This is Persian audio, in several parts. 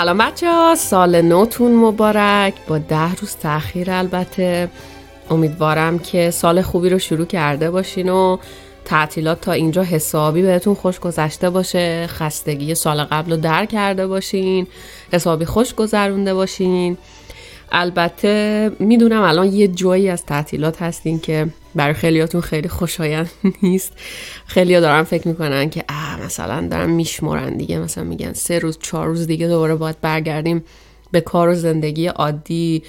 سلام بچه ها سال نوتون مبارک. با ده روز تاخیر البته. امیدوارم که سال خوبی رو شروع کرده باشین و تعطیلات تا اینجا حسابی بهتون خوش گذشته باشه. خستگی سال قبل رو در کرده باشین. حسابی خوش گذرونده باشین. البته می‌دونم الان یه جایی از تعطیلات هستین که برای خیلیاتون خیلی خوشایند نیست. خیلی دارن فکر می‌کنن که اه مثلا دارن میشمرن دیگه. مثلا میگن سه روز چهار روز دیگه دوباره باید برگردیم به کار و زندگی عادی.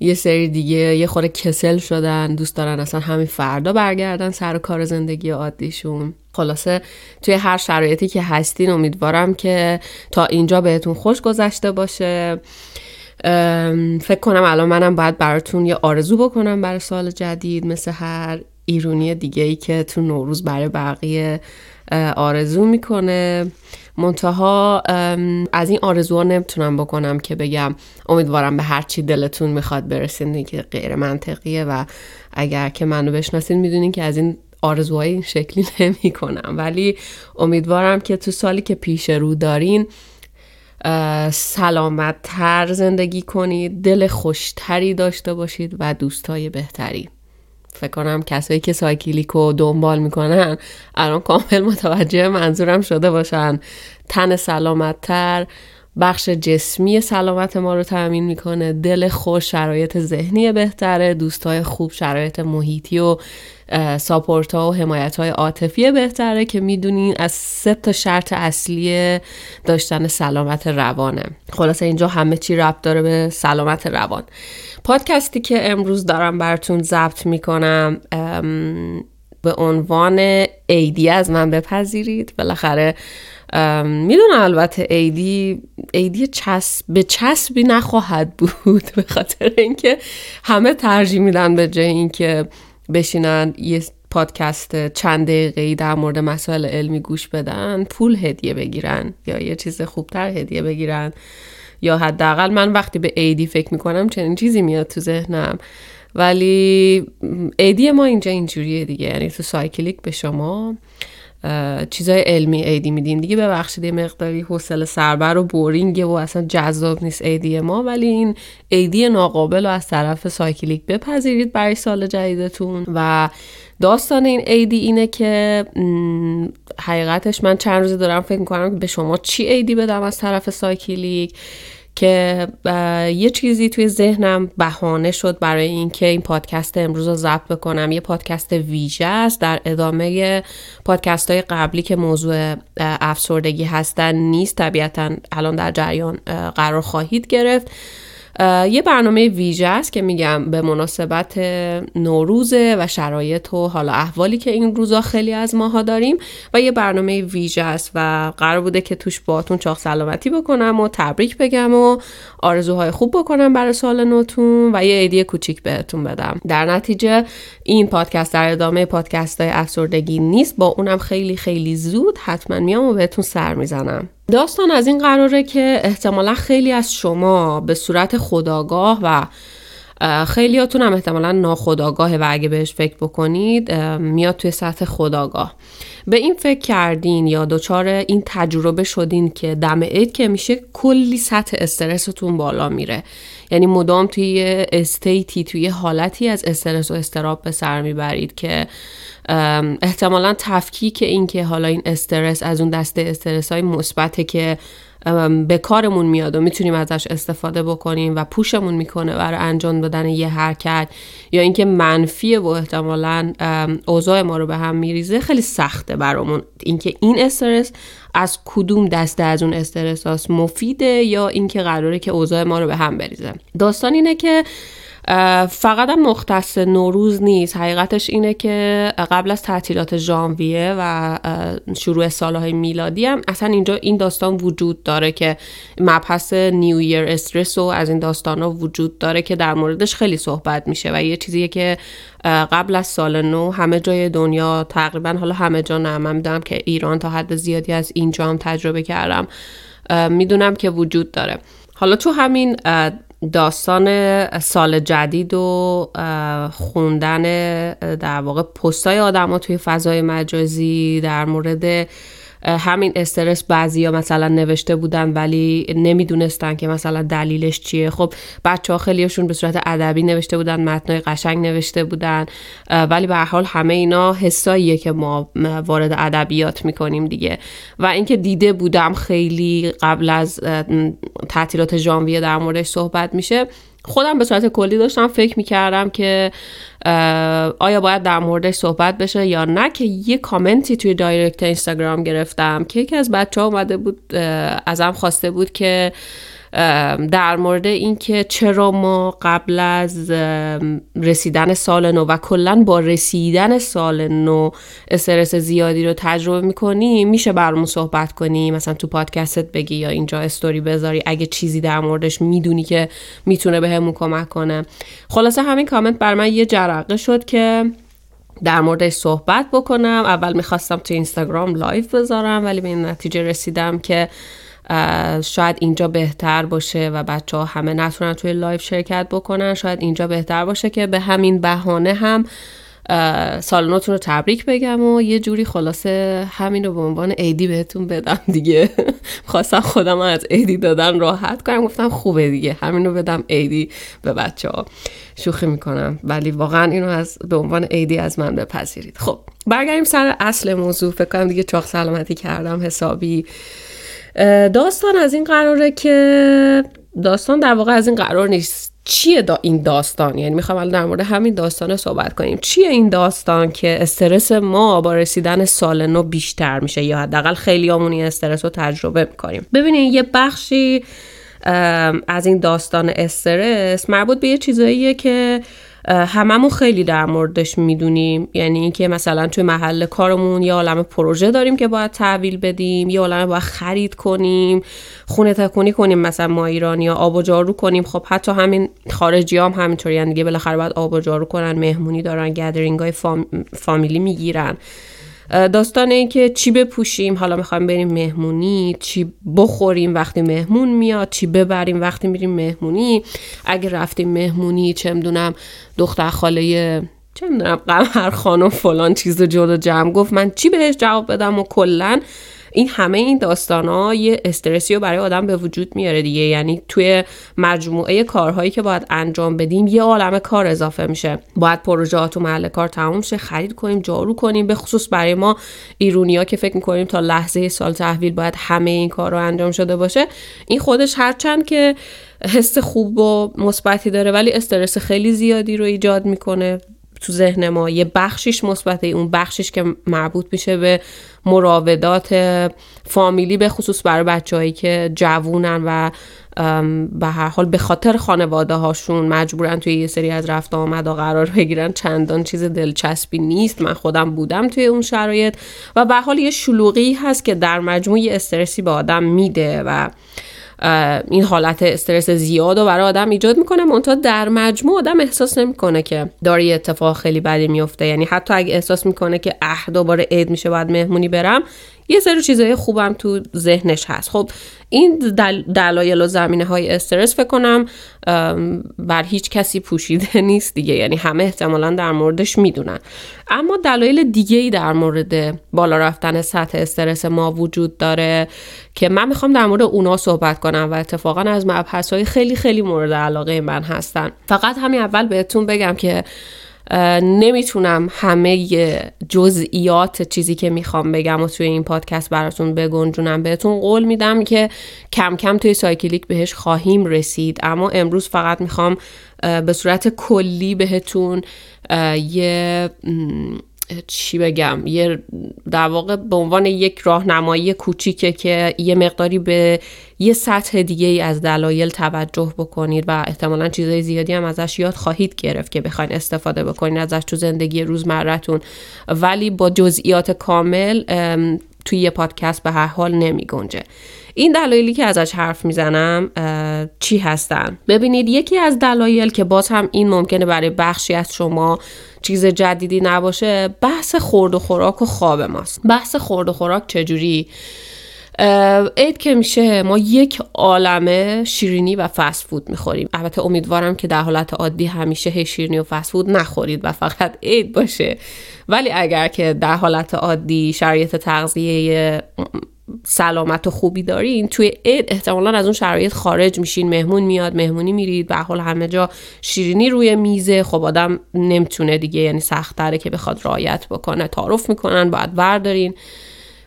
یه سری دیگه یه خورده کسل شدن دوست دارن اصلا همین فردا برگردن سر کار زندگی عادیشون. خلاصه توی هر شرایطی که هستین امیدوارم که تا اینجا بهتون خوش گذشته باشه. فکر کنم الان منم باید براتون یه آرزو بکنم برای سال جدید مثل هر ایرونی دیگه ای که تو نوروز برای بقیه آرزو می‌کنه. منتها از این آرزوها نمی‌تونم بکنم که بگم امیدوارم به هر چی دلتون می‌خواد برسین که غیر منطقیه و اگر که منو بشناسین می‌دونین که از این آرزوهای این شکلی نمی کنم ولی امیدوارم که تو سالی که پیش رو دارین سلامت تر زندگی کنید دل خوشتری داشته باشید و دوستای بهتری. فکر کنم کسایی که سایکلیک دنبال می‌کنن الان کامل متوجه منظورم شده باشن. تن سلامتتر بخش جسمی سلامت ما رو تأمین می‌کنه. دل خوش شرایط ذهنی بهتره دوستای خوب شرایط محیطی و ساپورت ها و حمایت های عاطفی بهتره که می‌دونین از سه تا شرط اصلی داشتن سلامت روانه. خلاصه اینجا همه چی ربط داره به سلامت روان. پادکستی که امروز دارم براتون ضبط می‌کنم به عنوان ایدی از من بپذیرید. بالاخره می‌دونم البته ایدی ایدی چسب به چسبی نخواهد بود به خاطر اینکه همه ترجیح میدن به جای اینکه بشینن یه پادکست چند دقیقه در مورد مسائل علمی گوش بدن پول هدیه بگیرن یا یه چیز خوبتر هدیه بگیرن. یا حداقل من وقتی به ایدی فکر می‌کنم چنین چیزی میاد تو ذهنم. ولی عیدی ما اینجا اینجوریه دیگه یعنی تو سایکلیک به شما. چیزای علمی عیدی میدیم دیگه ببخشید یه مقداری حوصله سربر و boring ه و اصلا جذاب نیست عیدی ما ولی این عیدی ناقابل رو از طرف سایکلیک بپذیرید برای سال جدیدتون. و داستان این عیدی اینه که حقیقتش من چند روزی دارم فکر می‌کنم که به شما چی عیدی بدم از طرف سایکلیک. که یه چیزی توی ذهنم بهانه شد برای اینکه این پادکست امروز رو ضبط بکنم. یه پادکست ویژه است در ادامه پادکست های قبلی که موضوع افسردگی هستن نیست. طبیعتا الان در جریان قرار خواهید گرفت. یه برنامه ویژه است که میگم به مناسبت نوروزه و شرایط و حالا احوالی که این روزا خیلی از ماها داریم و یه برنامه ویژه است و قرار بوده که توش باتون چاق سلامتی بکنم و تبریک بگم و آرزوهای خوب بکنم برای سال نوتون و یه ایدی کوچیک بهتون بدم. در نتیجه این پادکست در ادامه پادکست های افسردگی نیست. با اونم خیلی خیلی زود حتما میام و بهتون سر می‌زنم. داستان از این قراره که احتمالا خیلی از شما به صورت خداگاه و خیلیاتون هم احتمالا ناخداگاهه و اگه بهش فکر بکنید میاد توی سطح خداگاه. به این فکر کردین یا دچار این تجربه شدین که دم عید که میشه کلی سطح استرستون بالا میره. یعنی مدام توی استیتی توی حالتی از استرس و استراب به سر می‌برید که احتمالا تفکیک این که حالا این استرس از اون دسته استرس های مثبته که به کارمون میاد و می‌تونیم ازش استفاده بکنیم و پوشمون می‌کنه برای انجام دادن یه حرکت یا اینکه منفیه و احتمالا اوضاع ما رو به هم میریزه خیلی سخته برامون. اینکه این استرس از کدوم دسته از اون استرس مفیده یا اینکه قراره که اوضاع ما رو به هم بریزه. داستان اینه که فقط هم مختص نوروز نیست. حقیقتش اینه که قبل از تعطیلات ژانویه و شروع سالهای میلادی هم اصلا اینجا این داستان وجود داره که مبحث نیو ایر استرس و از این داستان ها وجود داره که در موردش خیلی صحبت میشه و یه چیزیه که قبل از سال نو همه جای دنیا تقریبا حالا همه جا نه من می‌دونم که ایران تا حد زیادی از اینجا هم تجربه کردم. می‌دونم که وجود داره. حالا تو همین داستان سال جدید و خوندن در واقع پستای آدم توی فضای مجازی در مورد همین استرس بعضی ها مثلا نوشته بودن ولی نمی‌دونستن که مثلا دلیلش چیه. خب بچه ها خیلیشون به صورت ادبی نوشته بودن متنای قشنگ نوشته بودن ولی به حال همه اینا حساییه که ما وارد ادبیات می‌کنیم دیگه. و اینکه دیده بودم خیلی قبل از تعطیلات ژانویه در موردش صحبت میشه خودم به صورت کلی داشتم فکر می‌کردم که آیا باید در موردش صحبت بشه یا نه که یه کامنتی توی دایرکت اینستاگرام گرفتم که یکی از بچه ها اومده بود ازم خواسته بود که در مورد اینکه چرا ما قبل از رسیدن سال نو و کلا با رسیدن سال نو استرس زیادی رو تجربه می‌کنیم میشه برامون صحبت کنی؟ مثلا تو پادکستت بگی یا اینجا استوری بذاری. اگه چیزی در موردش می‌دونی که می‌تونه بهمون کمک کنه. خلاصه همین کامنت برا من یه جرقه شد که در موردش صحبت بکنم. اول می‌خواستم تو اینستاگرام لایو بذارم ولی به این نتیجه رسیدم که شاید اینجا بهتر باشه و بچه ها همه نتونن توی لایو شرکت بکنن. شاید اینجا بهتر باشه که به همین بهانه هم سال نوتون رو تبریک بگم و یه جوری خلاصه همین رو به عنوان عیدی بهتون بدم دیگه. خواستم خودم از عیدی دادن راحت کنم. گفتم خوبه دیگه. همین رو بدم عیدی به بچه ها. شوخی می‌کنم. ولی واقعا اینو از به عنوان عیدی از من بپذیرید. خب برگردیم سر اصل موضوع. فکر کنم دیگه چاق سلامتی کردم. حسابی داستان از این قراره که داستان در واقع از این قرار نیست. چیه دا این داستان؟ یعنی می‌خوام الان در مورد همین داستان صحبت کنیم. چیه این داستان که استرس ما با رسیدن سال نو بیشتر میشه یا حداقل خیلی این استرس رو تجربه می‌کنیم؟ ببینید یه بخشی از این داستان استرس مربوط به یه چیزاییه که هممون خیلی در موردش می‌دونیم. یعنی اینکه مثلا توی محل کارمون یه عالم پروژه داریم که باید تحویل بدیم یه عالم باید خرید کنیم خونه تکونی کنیم مثلا ما ایرانی ها آب و جارو کنیم. خب حتی همین خارجی هم همینطوری یعنی دیگه بالاخره باید آب و جارو کنن مهمونی دارن گدرینگ های فامیلی می‌گیرن. داستان این که چی بپوشیم حالا می‌خوایم بریم مهمونی چی بخوریم وقتی مهمون میاد چی ببریم وقتی میریم مهمونی. اگه رفتیم مهمونی چه می‌دونم دختر خاله چه می‌دونم قمر خانم فلان چیز جلو جمع گفت من چی بهش جواب بدم و کلا این همه این داستان ها یه استرسی رو برای آدم به وجود میاره دیگه. یعنی توی مجموعه کارهایی که باید انجام بدیم یه عالم کار اضافه میشه. باید پروژه تو محل کار تموم شه خرید کنیم جارو کنیم. به خصوص برای ما ایرونیا که فکر می‌کنیم تا لحظه سال تحویل باید همه این کار رو انجام شده باشه. این خودش هرچند که حس خوب و مثبتی داره ولی استرس خیلی زیادی رو ایجاد می‌کنه. تو ذهن ما یه بخشیش مثبته اون بخشیش که مربوط میشه به مراودات فامیلی به خصوص برای بچههایی که جوونن و به هر حال به خاطر خانواده هاشون مجبورن توی یه سری از رفت آمد و قرار بگیرن. چندان چیز دلچسبی نیست. من خودم بودم توی اون شرایط. و به حال یه شلوغی هست که در مجموع استرسی به آدم میده و این حالت استرس زیاد و برای آدم ایجاد می‌کنه. منتها در مجموع آدم احساس نمی‌کنه که داره یه اتفاق خیلی بدی میفته یعنی حتی اگه احساس می‌کنه که اه دوباره عید میشه باید مهمونی برم یه سری چیزای خوبم تو ذهنش هست. خب این دلایل و زمینه های استرس فکر کنم بر هیچ کسی پوشیده نیست دیگه. یعنی همه احتمالا در موردش می‌دونن. اما دلایل دیگه ای در مورد بالا رفتن سطح استرس ما وجود داره که من می‌خوام در مورد اونا صحبت کنم و اتفاقا از مبحث های خیلی خیلی مورد علاقه من هستن. فقط همین اول بهتون بگم که نمی‌تونم همه جزئیات چیزی که می‌خوام بگم و توی این پادکست براتون بگنجونم. بهتون قول میدم که کم کم توی سایکلیک بهش خواهیم رسید. اما امروز فقط می‌خوام به صورت کلی بهتون یه چی بگم یه در واقع به عنوان یک راهنمایی کوچیکه که یه مقداری به یه سطح دیگه ای از دلایل توجه بکنید و احتمالا چیزای زیادی هم ازش یاد خواهید گرفت که بخواین استفاده بکنید ازش تو زندگی روزمرتون ولی با جزئیات کامل توی یه پادکست به هر حال نمی گنجه. این دلایلی که ازش حرف می‌زنم چی هستن؟ ببینید یکی از دلایل که باز هم این ممکنه برای بخشی از شما چیز جدیدی نباشه بحث خورد و خوراک و خواب ماست. بحث خورد و خوراک چجوری؟ عید که میشه ما یک عالمه شیرینی و فست فود می‌خوریم. البته امیدوارم که در حالت عادی همیشه هی شیرینی و فست فود نخورید و فقط عید باشه. ولی اگر که در حالت عادی شرایط تغذیه سلامت و خوبی دارین. توی عید احتمالا از اون شرایط خارج میشین. مهمون میاد مهمونی میرید. به حال همه جا شیرینی روی میزه. خب آدم نمی‌تونه دیگه یعنی سختره که بخواد رایت بکنه. تعارف می‌کنن باید بردارین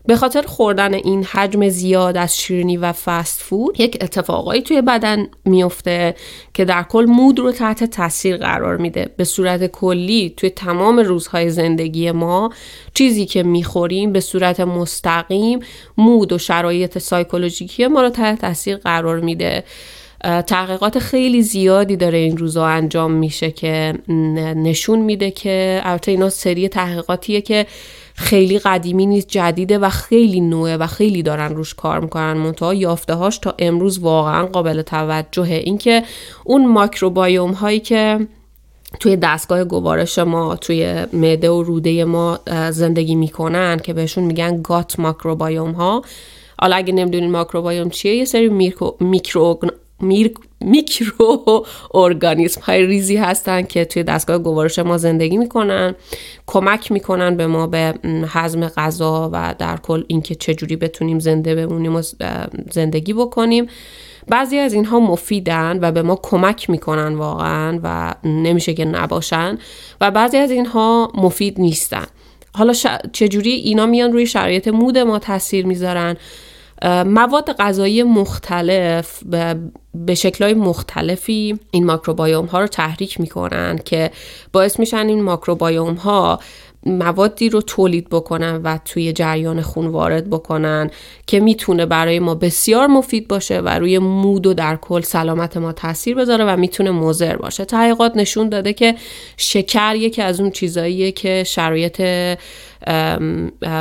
به خاطر خوردن این حجم زیاد از شیرینی و فست فود یک اتفاقایی توی بدن میفته که در کل مود رو تحت تاثیر قرار میده. به صورت کلی توی تمام روزهای زندگی ما چیزی که می‌خوریم به صورت مستقیم مود و شرایط سایکولوژیکی ما رو تحت تاثیر قرار میده. تحقیقات خیلی زیادی داره این روزا انجام میشه که نشون میده که البته اینا سری تحقیقاتیه که خیلی قدیمی نیست جدیده و خیلی نوعه و خیلی دارن روش کار می‌کنن. منتها یافته هاش تا امروز واقعا قابل توجهه. اینکه اون ماکروبایوم هایی که توی دستگاه گوارش ما توی معده و روده ما زندگی می‌کنن که بهشون میگن گات ماکروبایوم ها حالا اگه نمی‌دونین ماکروبایوم چیه یه سری میکرو, میکرو میکرو ارگانیسم های ریزی هستن که توی دستگاه گوارش ما زندگی می‌کنن کمک می‌کنن به ما به هضم غذا و در کل اینکه چجوری بتونیم زنده بمونیم و زندگی بکنیم. بعضی از اینها مفیدن و به ما کمک می‌کنن واقعا و نمیشه که نباشن و بعضی از اینها مفید نیستن. حالا چجوری اینا میان روی شرایط مود ما تاثیر می‌ذارن؟ مواد غذایی مختلف به شکلهای مختلفی این ماکروبایوم ها رو تحریک می‌کنن که باعث میشن این ماکروبایوم ها موادی رو تولید بکنن و توی جریان خون وارد بکنن که می‌تونه برای ما بسیار مفید باشه و روی مود و در کل سلامت ما تاثیر بذاره و می‌تونه مضر باشه. تحقیقات نشون داده که شکر یکی از اون چیزاییه که شرایط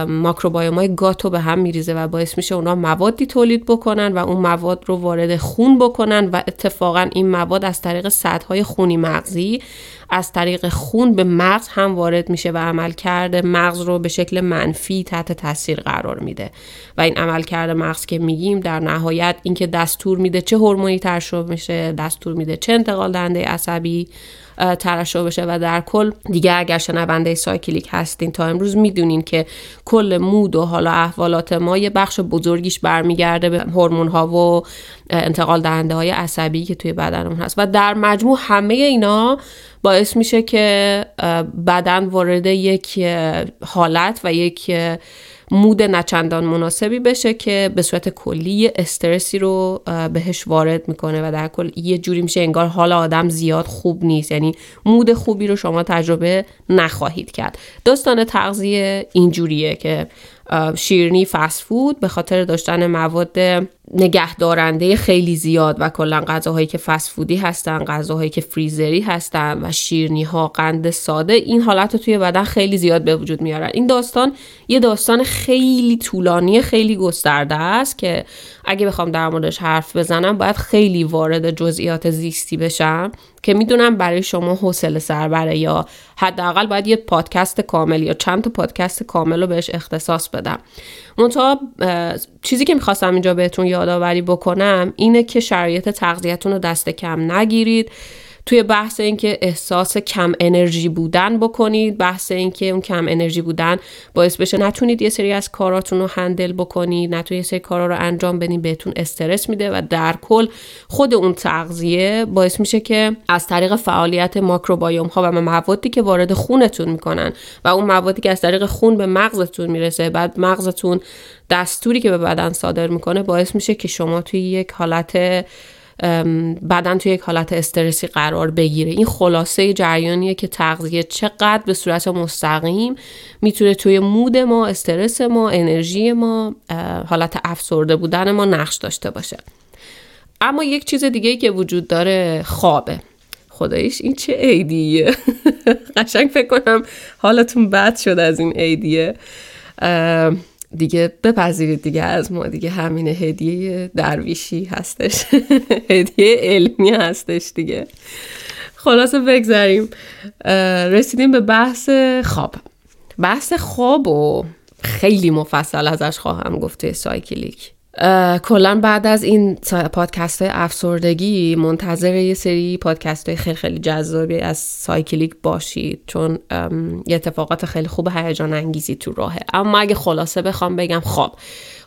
ماکروبایوم های گاتو به هم میریزه و باعث میشه اونا موادی تولید بکنن و اون مواد رو وارد خون بکنن و اتفاقا این مواد از طریق سدهای خونی مغزی از طریق خون به مغز هم وارد میشه و عمل کرده مغز رو به شکل منفی تحت تاثیر قرار میده. و این عمل کرده مغز که میگیم در نهایت اینکه دستور میده چه هورمونی ترشح میشه دستور میده چه انتقال دهنده عصبی ترشح بشه و در کل دیگه اگر شنونده سایکلیک هستین تا امروز می‌دونین که کل مود و حالا احوالات ما یه بخش بزرگیش برمیگرده به هورمون ها و انتقال دهنده های عصبی که توی بدنمون هست. و در مجموع همه اینا باعث میشه که بدن وارد یک حالت و یک مود نچندان مناسبی بشه که به صورت کلی استرسی رو بهش وارد می‌کنه و در کل یه جوری میشه انگار حال آدم زیاد خوب نیست. یعنی مود خوبی رو شما تجربه نخواهید کرد. داستان تغذیه اینجوریه که شیرنی فست فود به خاطر داشتن مواد نگهدارنده خیلی زیاد و کلا غذاهایی که فست فودی هستن غذاهایی که فریزری هستن و شیرنی ها قند ساده این حالت رو توی بدن خیلی زیاد به وجود میارن این داستان یه داستان خیلی طولانی خیلی گسترده است که اگه بخوام در موردش حرف بزنم باید خیلی وارد جزئیات زیستی بشم. که می‌دونم برای شما حوصله سربره یا حداقل باید یه پادکست کامل یا چند تا پادکست کامل رو بهش اختصاص بدم. منتها چیزی که می‌خواستم اینجا بهتون یادآوری بکنم اینه که شرایط تغذیتون رو دست کم نگیرید. توی بحث اینکه احساس کم انرژی بودن بکنید بحث اینکه اون کم انرژی بودن باعث بشه نتونید یه سری از کاراتون رو هندل بکنید نتونید یه سری کارا رو انجام بدین بهتون استرس میده و در کل خود اون تغذیه باعث میشه که از طریق فعالیت ماکروبایوم ها و موادی که وارد خونتون می‌کنن و اون موادی که از طریق خون به مغزتون می‌رسه بعد مغزتون دستوری که به بدن صادر می‌کنه باعث میشه که شما توی یک حالت بعدا توی یک حالت استرسی قرار بگیره. این خلاصه جریانیه که تغذیه چقدر به صورت مستقیم می‌تونه توی مود ما استرس ما انرژی ما حالت افسرده بودن ما نقش داشته باشه. اما یک چیز دیگه که وجود داره خوابه. خدایش این چه عیدیه؟ قشنگ فکر کنم حالتون بد شد از این عیدیه. دیگه بپذیرید دیگه از ما دیگه همین هدیه درویشی هستش. هدیه علمی هستش دیگه. خلاصه بگذاریم رسیدیم به بحث خواب. بحث خواب و خیلی مفصل ازش خواهم گفته سایکلیک. کلا بعد از این پادکست های افسردگی منتظر یه سری پادکست های خیلی خیلی جذابی از سایکلیک باشید چون یه اتفاقات خیلی خوب هیجان انگیزی تو راهه. اما اگه خلاصه بخوام بگم خواب.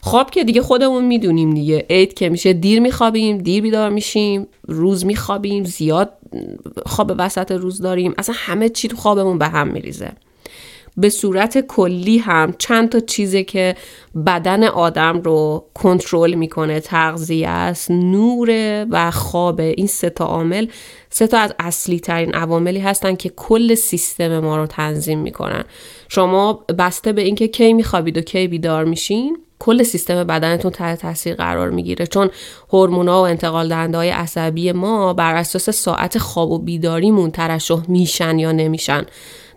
خواب که دیگه خودمون می‌دونیم دیگه. عید که میشه دیر میخوابیم دیر بیدار میشیم روز میخوابیم زیاد خواب وسط روز داریم. اصلا همه چی تو خوابمون به هم میریزه. به صورت کلی هم چند تا چیزه که بدن آدم رو کنترل می‌کنه تغذیه است نور و خواب این سه تا عامل سه تا از اصلی ترین عواملی هستن که کل سیستم ما رو تنظیم می‌کنن. شما بسته به اینکه کی میخوابید و کی بیدار میشین کل سیستم بدنتون تحت تاثیر قرار می‌گیره. چون هورمونا و انتقال دهنده های عصبی ما بر اساس ساعت خواب و بیداریمون ترشح میشن یا نمیشن.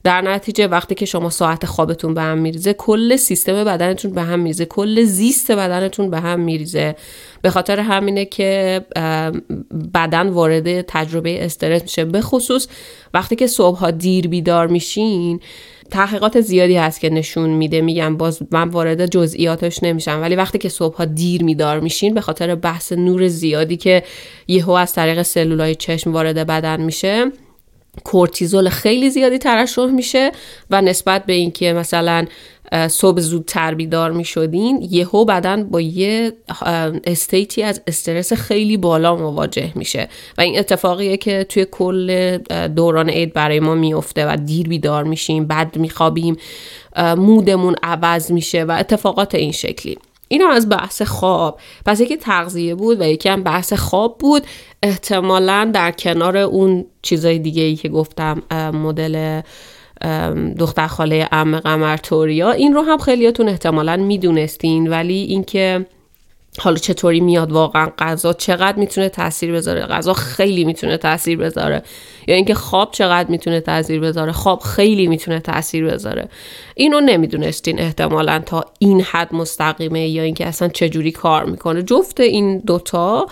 در نتیجه وقتی که شما ساعت خوابتون به هم میریزه کل سیستم بدنتون به هم میریزه کل زیست بدنتون به هم میریزه. به خاطر همینه که بدن وارد تجربه استرس میشه. به خصوص وقتی که صبح دیر بیدار میشین تحقیقات زیادی هست که نشون میده. میگم باز من وارد جزئیاتش نمیشم. ولی وقتی که صبح دیر میدار میشین به خاطر بحث نور زیادی که یهو از طریق سلولای چشم وارد بدن میشه کورتیزول خیلی زیادی ترشح میشه و نسبت به اینکه مثلا صبح زودتر بیدار می شدین یهو بدن با یه استیتی از استرس خیلی بالا مواجه میشه. و این اتفاقیه که توی کل دوران عید برای ما میفته و دیر بیدار میشیم بد میخوابیم مودمون عوض میشه و اتفاقات این شکلی. این از بحث خواب. پس یکی تغذیه بود و یکی هم بحث خواب بود. احتمالا در کنار اون چیزای دیگه ای که گفتم مدل دختر خاله ام قمر این رو هم خیلیاتون احتمالا می‌دونستین. ولی اینکه حالا چطوری میاد واقعا غذا؟ چقدر می‌تونه تاثیر بذاره؟ غذا خیلی می‌تونه تاثیر بذاره. یا اینکه خواب چقدر می‌تونه تاثیر بذاره؟ خواب خیلی می‌تونه تاثیر بذاره. اینو نمی‌دونستین احتمالا تا این حد مستقیمه یا اینکه اصلا چجوری کار می‌کنه. جفت این دوتا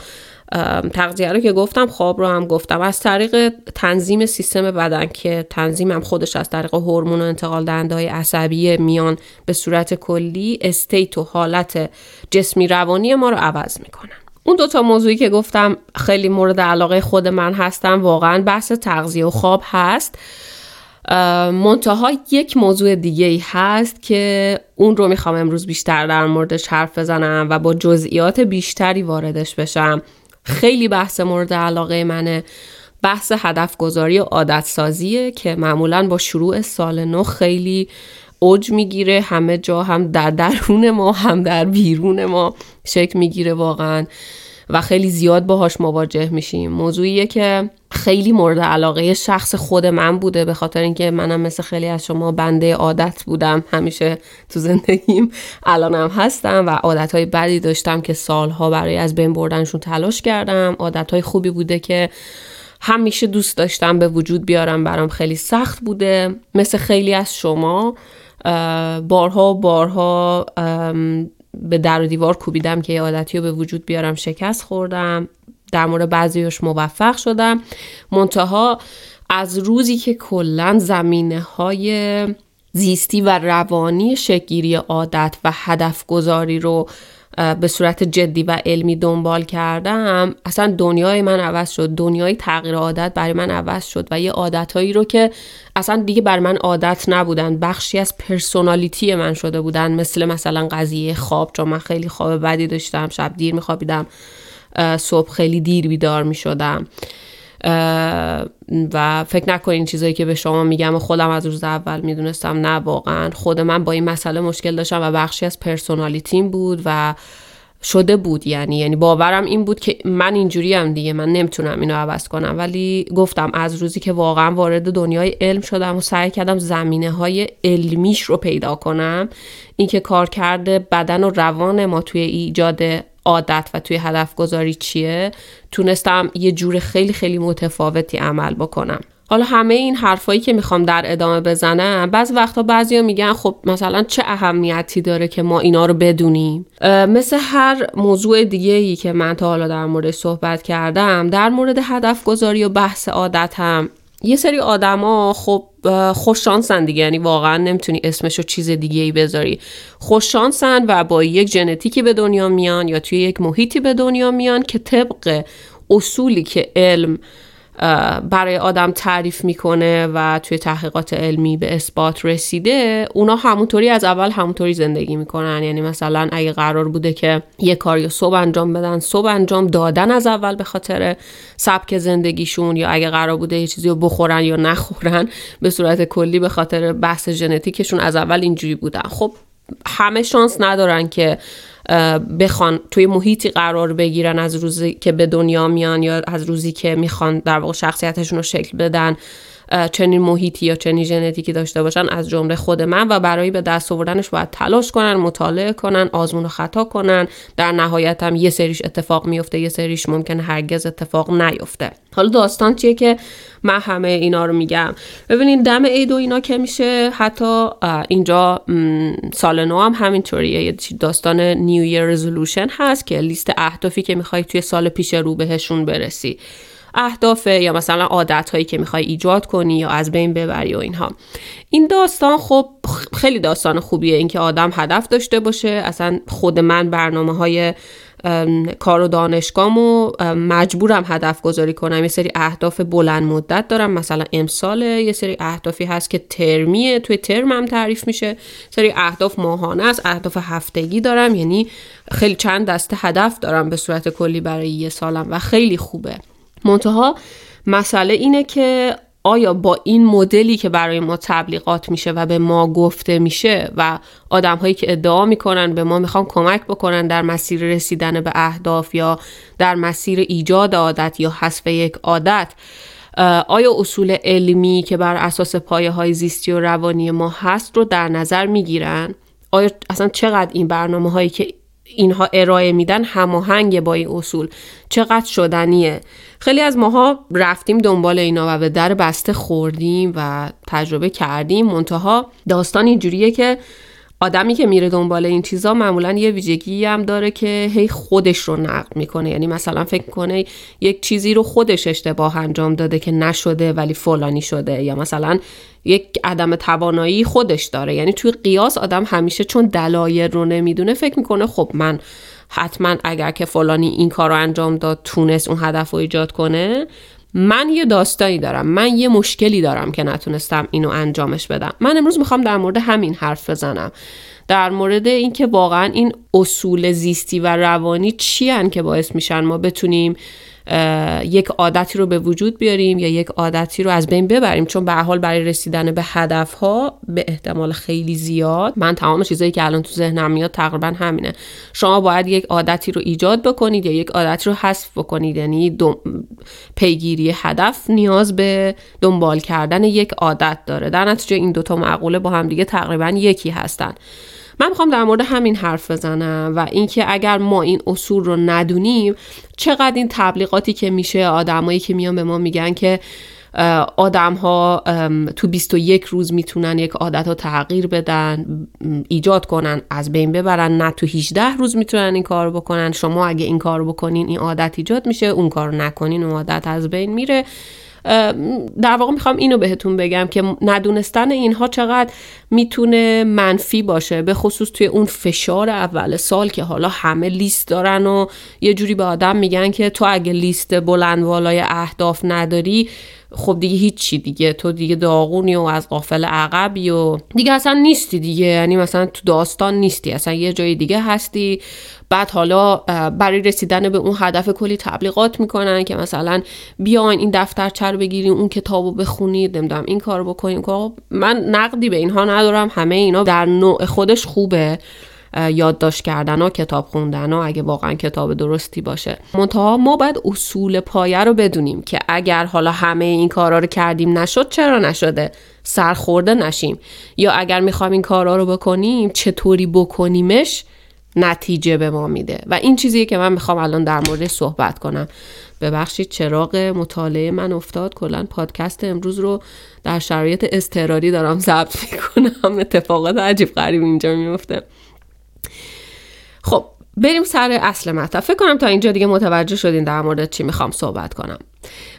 تغذیه رو که گفتم خواب رو هم گفتم. از طریق تنظیم سیستم بدن که تنظیم هم خودش از طریق هورمون و انتقال دهنده های عصبی میان به صورت کلی استیت و حالت جسمی روانی ما رو عوض می‌کنن. اون دوتا موضوعی که گفتم خیلی مورد علاقه خود من هستم واقعا بحث تغذیه و خواب هست. منتها یک موضوع دیگه ای هست که اون رو می‌خوام امروز بیشتر در موردش حرف بزنم و با جزئیات بیشتری واردش بشم. خیلی بحث مورد علاقه منه. بحث هدف گذاری و عادت سازیه که معمولا با شروع سال نو خیلی اوج می‌گیره. همه جا هم در درون ما هم در بیرون ما شکل می‌گیره واقعا. و خیلی زیاد باهاش مواجه میشیم. موضوعیه که خیلی مورد علاقه شخص خود من بوده به خاطر اینکه منم مثل خیلی از شما بنده عادت بودم. همیشه تو زندگیم الانم هستم و عادت های بدی داشتم که سالها برای از بین بردنشون تلاش کردم. عادت های خوبی بوده که همیشه دوست داشتم به وجود بیارم برام خیلی سخت بوده. مثل خیلی از شما بارها بارها به در و دیوار کوبیدم که یه عادتی رو به وجود بیارم شکست خوردم در مورد بعضیش موفق شدم. منتها از روزی که کلا زمینه های زیستی و روانی شکیری عادت و هدف گذاری رو به صورت جدی و علمی دنبال کردم. اصلا دنیای من عوض شد. دنیای تغییر عادت برای من عوض شد و یه عادتهایی رو که اصلا دیگه بر من عادت نبودن. بخشی از پرسونالیتی من شده بودن. مثل مثلا قضیه خواب چون من خیلی خواب بدی داشتم شب دیر میخوابیدم صبح خیلی دیر بیدار می‌شدم. و فکر نکنین چیزایی که به شما میگم و خودم از روز اول می‌دونستم نه واقعا. خود من با این مسئله مشکل داشتم و بخشی از پرسونالیتیم بود و شده بود یعنی یعنی باورم این بود که من اینجوری هم دیگه من نمی‌تونم اینو عوض کنم. ولی گفتم از روزی که واقعا وارد دنیای علم شدم و سعی کردم زمینه های علمیش رو پیدا کنم اینکه کار کرده بدن و روان ما توی ایجاد عادت و توی هدف گذاری چیه تونستم یه جور خیلی خیلی متفاوتی عمل بکنم. حالا همه این حرفایی که می‌خوام در ادامه بزنم بعض وقتا بعضیا میگن خب مثلا چه اهمیتی داره که ما اینا رو بدونیم؟ مثل هر موضوع دیگه ای که من تا حالا در مورد صحبت کردم در مورد هدف گذاری و بحث عادت هم یه سری آدما خب خوششانسن دیگه. یعنی واقعا نمی‌تونی اسمشو چیز دیگه ای بذاری خوششانسن و با یک ژنتیکی به دنیا میان یا توی یک محیطی به دنیا میان که طبق اصولی که علم برای آدم تعریف می‌کنه و توی تحقیقات علمی به اثبات رسیده اونا همونطوری از اول همونطوری زندگی می‌کنن. یعنی مثلا اگه قرار بوده که یه کاری صبح انجام بدن صبح انجام دادن از اول به خاطر سبک زندگیشون یا اگه قرار بوده یه چیزی رو بخورن یا نخورن به صورت کلی به خاطر بحث ژنتیکشون از اول اینجوری بودن. خب همه شانس ندارن که بخوان توی محیطی قرار بگیرن از روزی که به دنیا میان یا از روزی که می‌خوان در واقع شخصیتشون رو شکل بدن. چنین محیطی یا چنین ژنتیکی داشته باشن از جمله خود من و برای به دست آوردنش باید تلاش کنن مطالعه کنن آزمون و خطا کنن. در نهایت هم یه سریش اتفاق میفته یه سریش ممکن هرگز اتفاق نیفته. حالا داستان چیه که من همه اینا رو میگم؟ ببینید دم عید و اینا که میشه حتی اینجا سال نو هم همینطوریه. یه داستان نیو یر رزولوشن هست که لیست اهدافی که می‌خوای توی سال پیش رو بهشون برسی. اهداف یا مثلا عادت هایی که می‌خوای ایجاد کنی یا از بین ببری و اینها. این داستان خب خیلی داستان خوبیه اینکه آدم هدف داشته باشه. اصلا خود من برنامه های کار و دانشگاهمو مجبورم هدف گذاری کنم. یه سری اهداف بلند مدت دارم. مثلا امسال یه سری اهدافی هست که ترمیه. توی ترمم تعریف میشه. سری اهداف ماهانه است. اهداف هفتگی دارم. یعنی خیلی چند دسته هدف دارم به صورت کلی برای یه سالم و خیلی خوبه. منتها مسئله اینه که آیا با این مدلی که برای ما تبلیغات میشه و به ما گفته میشه و آدم هایی که ادعا می‌کنن به ما می‌خوان کمک بکنن در مسیر رسیدن به اهداف یا در مسیر ایجاد عادت یا حذف یک عادت آیا اصول علمی که بر اساس پایه های زیستی و روانی ما هست رو در نظر می‌گیرن؟ آیا اصلا چقدر این برنامه هایی که اینها ارائه میدن هماهنگ با این اصول. چقدر شدنیه. خیلی از ماها رفتیم دنبال اینا و به در بسته خوردیم و تجربه کردیم. منتها داستان اینجوریه که آدمی که میره دنبال این چیزا معمولا یه ویژگی هم داره که هی خودش رو نقد می‌کنه. یعنی مثلا فکر کنه یک چیزی رو خودش اشتباه انجام داده که نشده ولی فلانی شده. یا مثلا یک عدم توانایی خودش داره. یعنی توی قیاس آدم همیشه چون دلایل رو نمی‌دونه فکر می‌کنه خب من حتما اگر که فلانی این کار رو انجام داد تونست اون هدف رو ایجاد کنه من یه داستانی دارم من یه مشکلی دارم که نتونستم اینو انجامش بدم. من امروز می‌خوام در مورد همین حرف بزنم. در مورد اینکه واقعا این اصول زیستی و روانی چی که باعث میشن ما بتونیم یک عادتی رو به وجود بیاریم یا یک عادتی رو از بین ببریم. چون به حال برای رسیدن به هدف ها به احتمال خیلی زیاد من تمام چیزایی که الان تو ذهنم میاد تقریبا همینه. شما باید یک عادتی رو ایجاد بکنید یا یک عادتی رو حذف بکنید. یعنی پیگیری هدف نیاز به دنبال کردن یک عادت داره. در نتیجه این دوتا معقوله با هم دیگه تقریبا یکی هستن. من می‌خوام در مورد همین حرف بزنم و اینکه اگر ما این اصول رو ندونیم چقدر این تبلیغاتی که میشه آدمایی که میان به ما میگن که آدم ها تو 21 روز می‌تونن یک عادت رو تغییر بدن ایجاد کنن از بین ببرن نه تو 18 روز می‌تونن این کار بکنن. شما اگه این کار بکنین این عادت ایجاد میشه اون کار نکنین اون عادت از بین میره. در واقع می‌خوام اینو بهتون بگم که ندونستن اینها چقدر می‌تونه منفی باشه به خصوص توی اون فشار اول سال که حالا همه لیست دارن و یه جوری به آدم میگن که تو اگه لیست بلند والای اهداف نداری خب دیگه هیچی دیگه. تو دیگه داغونی و از قافل عقبی و دیگه اصلا نیستی دیگه. یعنی مثلا تو داستان نیستی. اصلا یه جای دیگه هستی. بعد حالا برای رسیدن به اون هدف کلی تبلیغات می‌کنن که مثلا بیاین این دفترچه رو بگیریم اون کتابو بخونید نمی‌دونم این کار بکنیم خب من نقدی به اینها ندارم. همه اینا در نوع خودش خوبه. یادداشت کردن و کتاب خوندن و اگه واقعا کتاب درستی باشه. منتها ما باید اصول پایه رو بدونیم که اگر حالا همه این کارا رو کردیم نشد چرا نشده؟ سرخورده نشیم. یا اگر می‌خوایم این کارا رو بکنیم چطوری بکنیمش؟ نتیجه به ما میده. و این چیزیه که من می‌خوام الان در مورد صحبت کنم. ببخشید چراغ مطالعه من افتاد. کلا پادکست امروز رو در شرایط اضطراری دارم ضبط می‌کنم. اتفاقات عجیب غریب اینجا میفته خب بریم سر اصل مطلب. فکر کنم تا اینجا دیگه متوجه شدین در مورد چی می‌خوام صحبت کنم.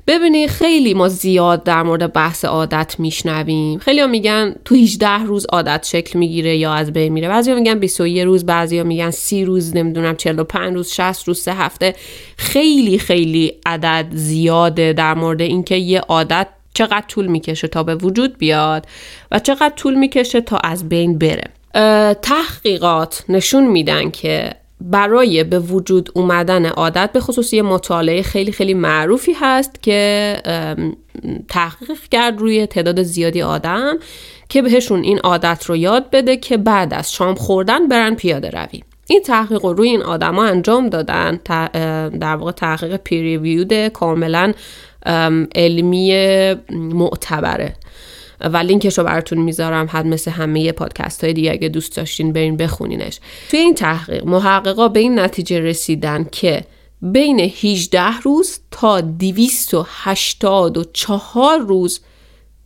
ببینید خیلی ما زیاد در مورد بحث عادت میشنویم. خیلی ها میگن تو 18 روز عادت شکل می‌گیره یا از بین میره. بعضی میگن 21 روز بعضی میگن 30 روز نمی‌دونم 45 روز 60 روز 3 هفته. خیلی خیلی عدد زیاده در مورد اینکه یه عادت چقدر طول می‌کشه تا به وجود بیاد و چقدر طول می‌کشه تا از بین بره. تحقیقات نشون میدن که برای به وجود اومدن عادت به خصوص یه مطالعه خیلی خیلی معروفی هست که تحقیق کرد روی تعداد زیادی آدم که بهشون این عادت رو یاد بده که بعد از شام خوردن برن پیاده روی. این تحقیق رو روی این آدما انجام دادن. در واقع تحقیق پیریویود کاملا علمی معتبره. و لینکش رو براتون می‌ذارم حد مثل همه پادکست های دیگه اگه دوست داشتین برین بخونینش. توی این تحقیق محققا به این نتیجه رسیدن که بین 18 روز تا 284 روز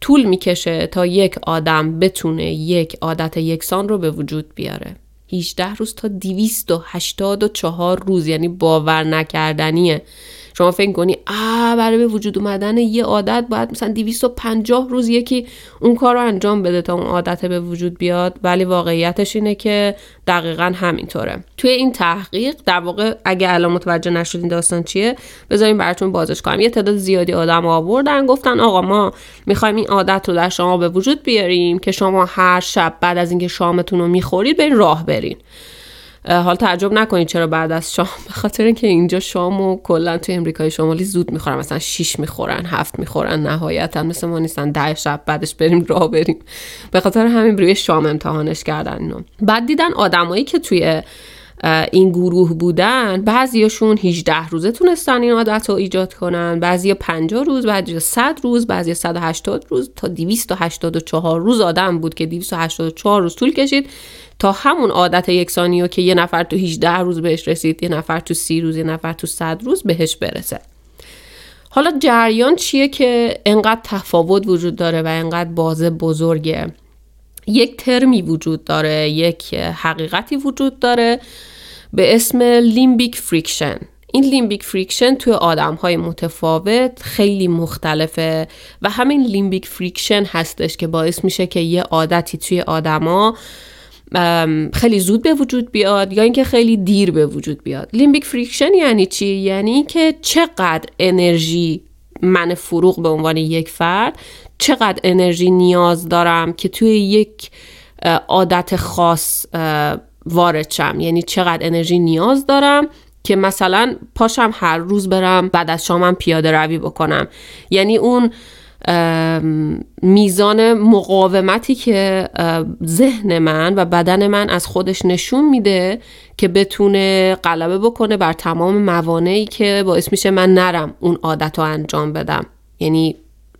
طول می‌کشه تا یک آدم بتونه یک عادت یکسان رو به وجود بیاره. 18 روز تا 284 روز یعنی باور نکردنیه. شما فکر کنی آ برای به وجود اومدن یه عادت باید مثلا 250 روز یکی اون کار رو انجام بده تا اون عادت به وجود بیاد. ولی واقعیتش اینه که دقیقا همینطوره. توی این تحقیق در واقع اگه الان متوجه نشدین داستان چیه بذاریم براتون بازش کنم. یه تعداد زیادی آدم آوردن گفتن آقا ما می‌خوایم این عادت رو در شما به وجود بیاریم که شما هر شب بعد از اینکه شامتون رو می‌خورید برین راه برین حال تعجب نکنید چرا بعد از شام به خاطر اینکه اینجا شام و کلا تو امریکای شمالی زود می‌خورن. مثلا 6 می‌خورن هفت می‌خورن نهایتا مثل ما نیستن. ده شب بعدش بریم راه بریم. به خاطر همین روی شام امتحانش کردن اینو. بعد دیدن آدمایی که توی این گروه بودن بعضیاشون 18 روزه تونستن این عادت رو ایجاد کنن. بعضی 50 روز بعضی 100 روز بعضی 180 روز تا 284 روز آدم بود که 284 روز طول کشید تا همون عادت یکسانی رو که یه نفر تو 18 روز بهش رسید یه نفر تو 30 روز یه نفر تو 100 روز بهش برسه. حالا جریان چیه که انقدر تفاوت وجود داره و انقدر بازه بزرگه؟ یک ترمی وجود داره یک حقیقتی وجود داره به اسم limbic friction این limbic friction توی آدم های متفاوت خیلی مختلفه و همین limbic friction هستش که باعث میشه که یه عادتی توی آدما خیلی زود به وجود بیاد یا اینکه خیلی دیر به وجود بیاد. limbic friction یعنی چی؟ یعنی که چقدر انرژی من فروغ به عنوان یک فرد چقدر انرژی نیاز دارم که توی یک عادت خاص وارد شم. یعنی چقدر انرژی نیاز دارم که مثلا پاشم هر روز برم بعد از شامم پیاده روی بکنم. یعنی اون میزان مقاومتی که ذهن من و بدن من از خودش نشون میده که بتونه غلبه بکنه بر تمام موانعی که باعث میشه من نرم اون عادت رو انجام بدم. یعنی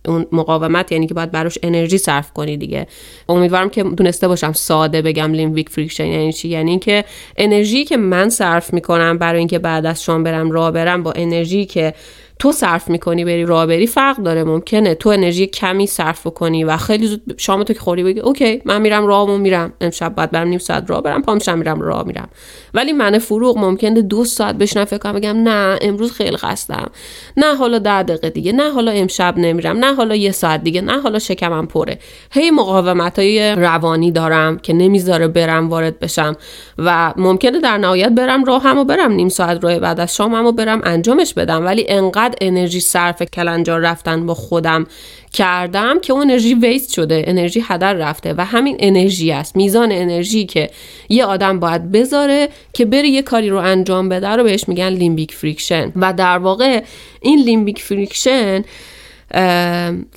اون مقاومت یعنی که باید براش انرژی صرف کنی دیگه. امیدوارم که تونسته باشم ساده بگم limbic friction یعنی چی؟ یعنی اینکه انرژی که من صرف می‌کنم برای اینکه بعد از شام برم راه برم با انرژی که تو صرف می‌کنی بری راه بری فرق داره ممکنه تو انرژی کمی صرف کنی و خیلی زود شامتو که خوردی بگی okay من میرم راهمو میرم. ام شب بعد برم نیم ساعت راه برم پامشم میرم راه میرم. ولی من فروغ ممکنه دو ساعت بشینم فکر کنم بگم نه امروز خیلی خستم. نه حالا ده دقیقه دیگه نه حالا امشب نمیرم نه حالا یه ساعت دیگه نه حالا شکمم پره. هی مقاومت های روانی دارم که نمی‌ذاره برم وارد بشم و ممکنه در نهایت برم راهمو برم نیم ساعت راه بعد از شاممو برم انجامش بدم. ولی انقدر انرژی صرف کلنجار رفتن با خودم کردم که اون انرژی waste شده انرژی هدر رفته و همین انرژی است میزان انرژی که یه آدم باید بذاره که بره یه کاری رو انجام بده رو بهش میگن limbic friction و در واقع این limbic friction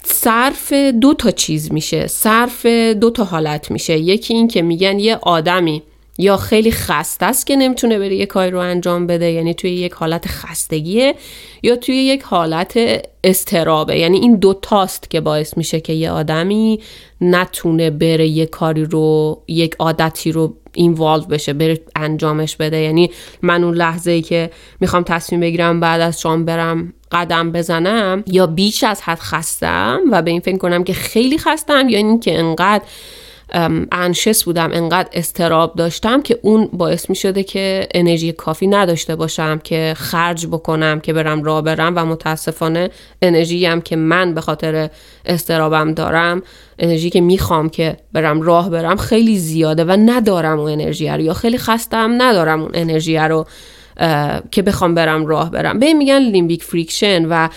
صرف دو تا چیز میشه صرف دو تا حالت میشه. یکی این که میگن یه آدمی یا خیلی خسته است که نمی‌تونه بره یه کاری رو انجام بده؟ یعنی توی یک حالت خستگیه یا توی یک حالت اضطرابه؟ یعنی این دو تاست که باعث میشه که یه آدمی نتونه بره یه کاری رو یک عادتی رو involve بشه بره انجامش بده. یعنی من اون لحظه ای که می‌خوام تصمیم بگیرم بعد از شام برم قدم بزنم یا بیش از حد خستم و به این فکر کنم که خیلی خستم یا اینکه انقدر انشس بودم انقدر استراب داشتم که اون باعث می شده که انرژی کافی نداشته باشم که خرج بکنم که برم راه برم و متاسفانه انرژی هم که من به خاطر استرابم دارم انرژی که می‌خوام که برم راه برم خیلی زیاده و ندارم اون انرژی رو یا خیلی خستم ندارم اون انرژی رو که بخوام برم راه برم. بهش میگن limbic friction و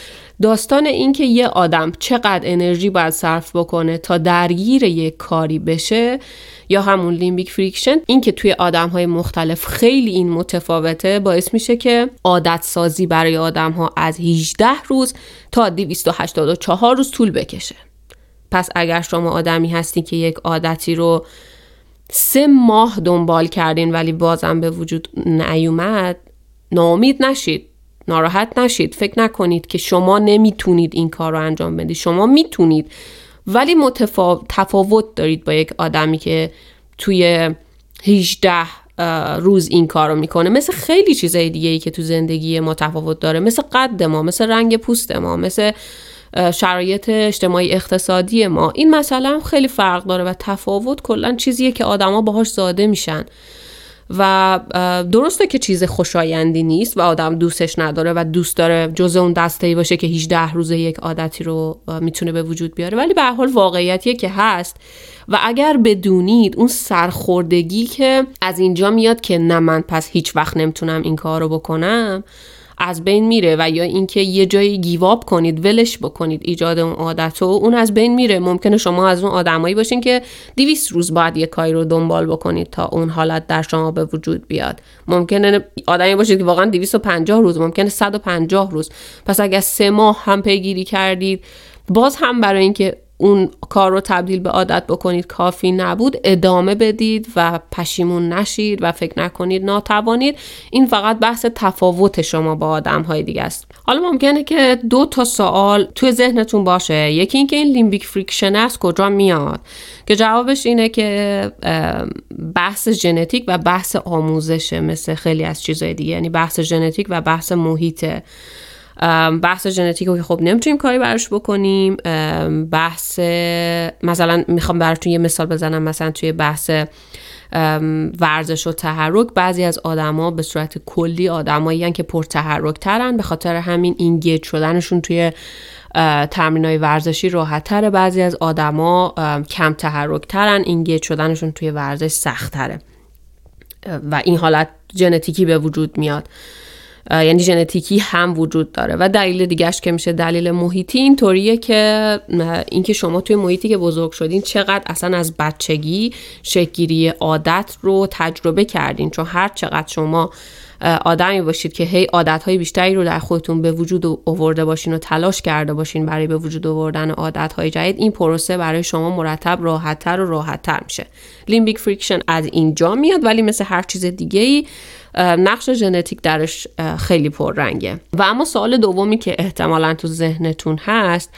داستان این که یه آدم چقدر انرژی باید صرف بکنه تا درگیر یک کاری بشه یا همون limbic friction این که توی آدم های مختلف خیلی این متفاوته باعث میشه که عادت سازی برای آدم ها از 18 روز تا 284 روز طول بکشه. پس اگر شما آدمی هستین که یک عادتی رو سه ماه دنبال کردین ولی بازم به وجود نیومد ناامید نشید. ناراحت نشید. فکر نکنید که شما نمی‌تونید این کار رو انجام بدید. شما می‌تونید. ولی متفاوت تفاوت دارید با یک آدمی که توی 18 روز این کار رو می‌کنه. مثل خیلی چیزای دیگه ای که تو زندگی ما تفاوت داره. مثل قد ما مثل رنگ پوست ما مثل شرایط اجتماعی اقتصادی ما. این مسئله خیلی فرق داره و تفاوت کلا چیزیه که آدما باهاش زاده میشن. و درسته که چیز خوشایندی نیست و آدم دوستش نداره و دوست داره جز اون دسته ای باشه که 18 روزه یک عادتی رو می‌تونه به وجود بیاره. ولی به حال واقعیتیه که هست. و اگر بدونید اون سرخوردگی که از اینجا میاد که نه من پس هیچ وقت نمی‌تونم این کار رو بکنم از بین میره و یا اینکه یه جایی گیواب کنید ولش بکنید ایجاد اون عادت و اون از بین میره. ممکنه شما از اون آدمایی باشین که 200 روز بعد یه کاری رو دنبال بکنید تا اون حالت در شما به وجود بیاد. ممکنه آدمی باشید که واقعا 250 روز ممکنه 150 روز. پس اگر سه ماه هم پیگیری کردید باز هم برای اینکه اون کار رو تبدیل به عادت بکنید کافی نبود ادامه بدید و پشیمون نشید و فکر نکنید ناتوانید. این فقط بحث تفاوت شما با آدم های دیگه است. حالا ممکنه که دو تا سوال توی ذهنتون باشه. یکی اینکه این limbic friction از کجا میاد؟ که جوابش اینه که بحث ژنتیک و بحث آموزشه مثل خیلی از چیزهای دیگه. یعنی بحث ژنتیک و بحث محیطه. بحث ژنتیک که خب نمی‌تونیم کاری براش بکنیم. بحث مثلا می‌خوام براتون یه مثال بزنم مثلا توی بحث ورزش و تحرک بعضی از آدما به صورت کلی آدمایی که پرتحرک ترن به خاطر همین اینگیج شدنشون توی تمرین های ورزشی راحت تره بعضی از آدما کم تحرک ترن اینگیج شدنشون توی ورزش سخت تره و این حالت ژنتیکی به وجود میاد. یعنی ژنتیکی هم وجود داره. و دلیل دیگهش که میشه دلیل محیطی اینطوریه که اینکه شما توی محیطی که بزرگ شدین چقدر اصلا از بچگی شکلگیری عادت رو تجربه کردین. چون هر چقدر شما آدمی باشید که هی عادتهای بیشتری رو در خودتون به وجود آورده باشین و تلاش کرده باشین برای به وجود آوردن عادتهای جدید این پروسه برای شما مرتب راحتتر و راحتتر میشه. limbic friction از اینجا میاد ولی مثل هر چیز دیگه ای نقش ژنتیک درش خیلی پررنگه. و اما سوال دومی که احتمالا تو ذهنتون هست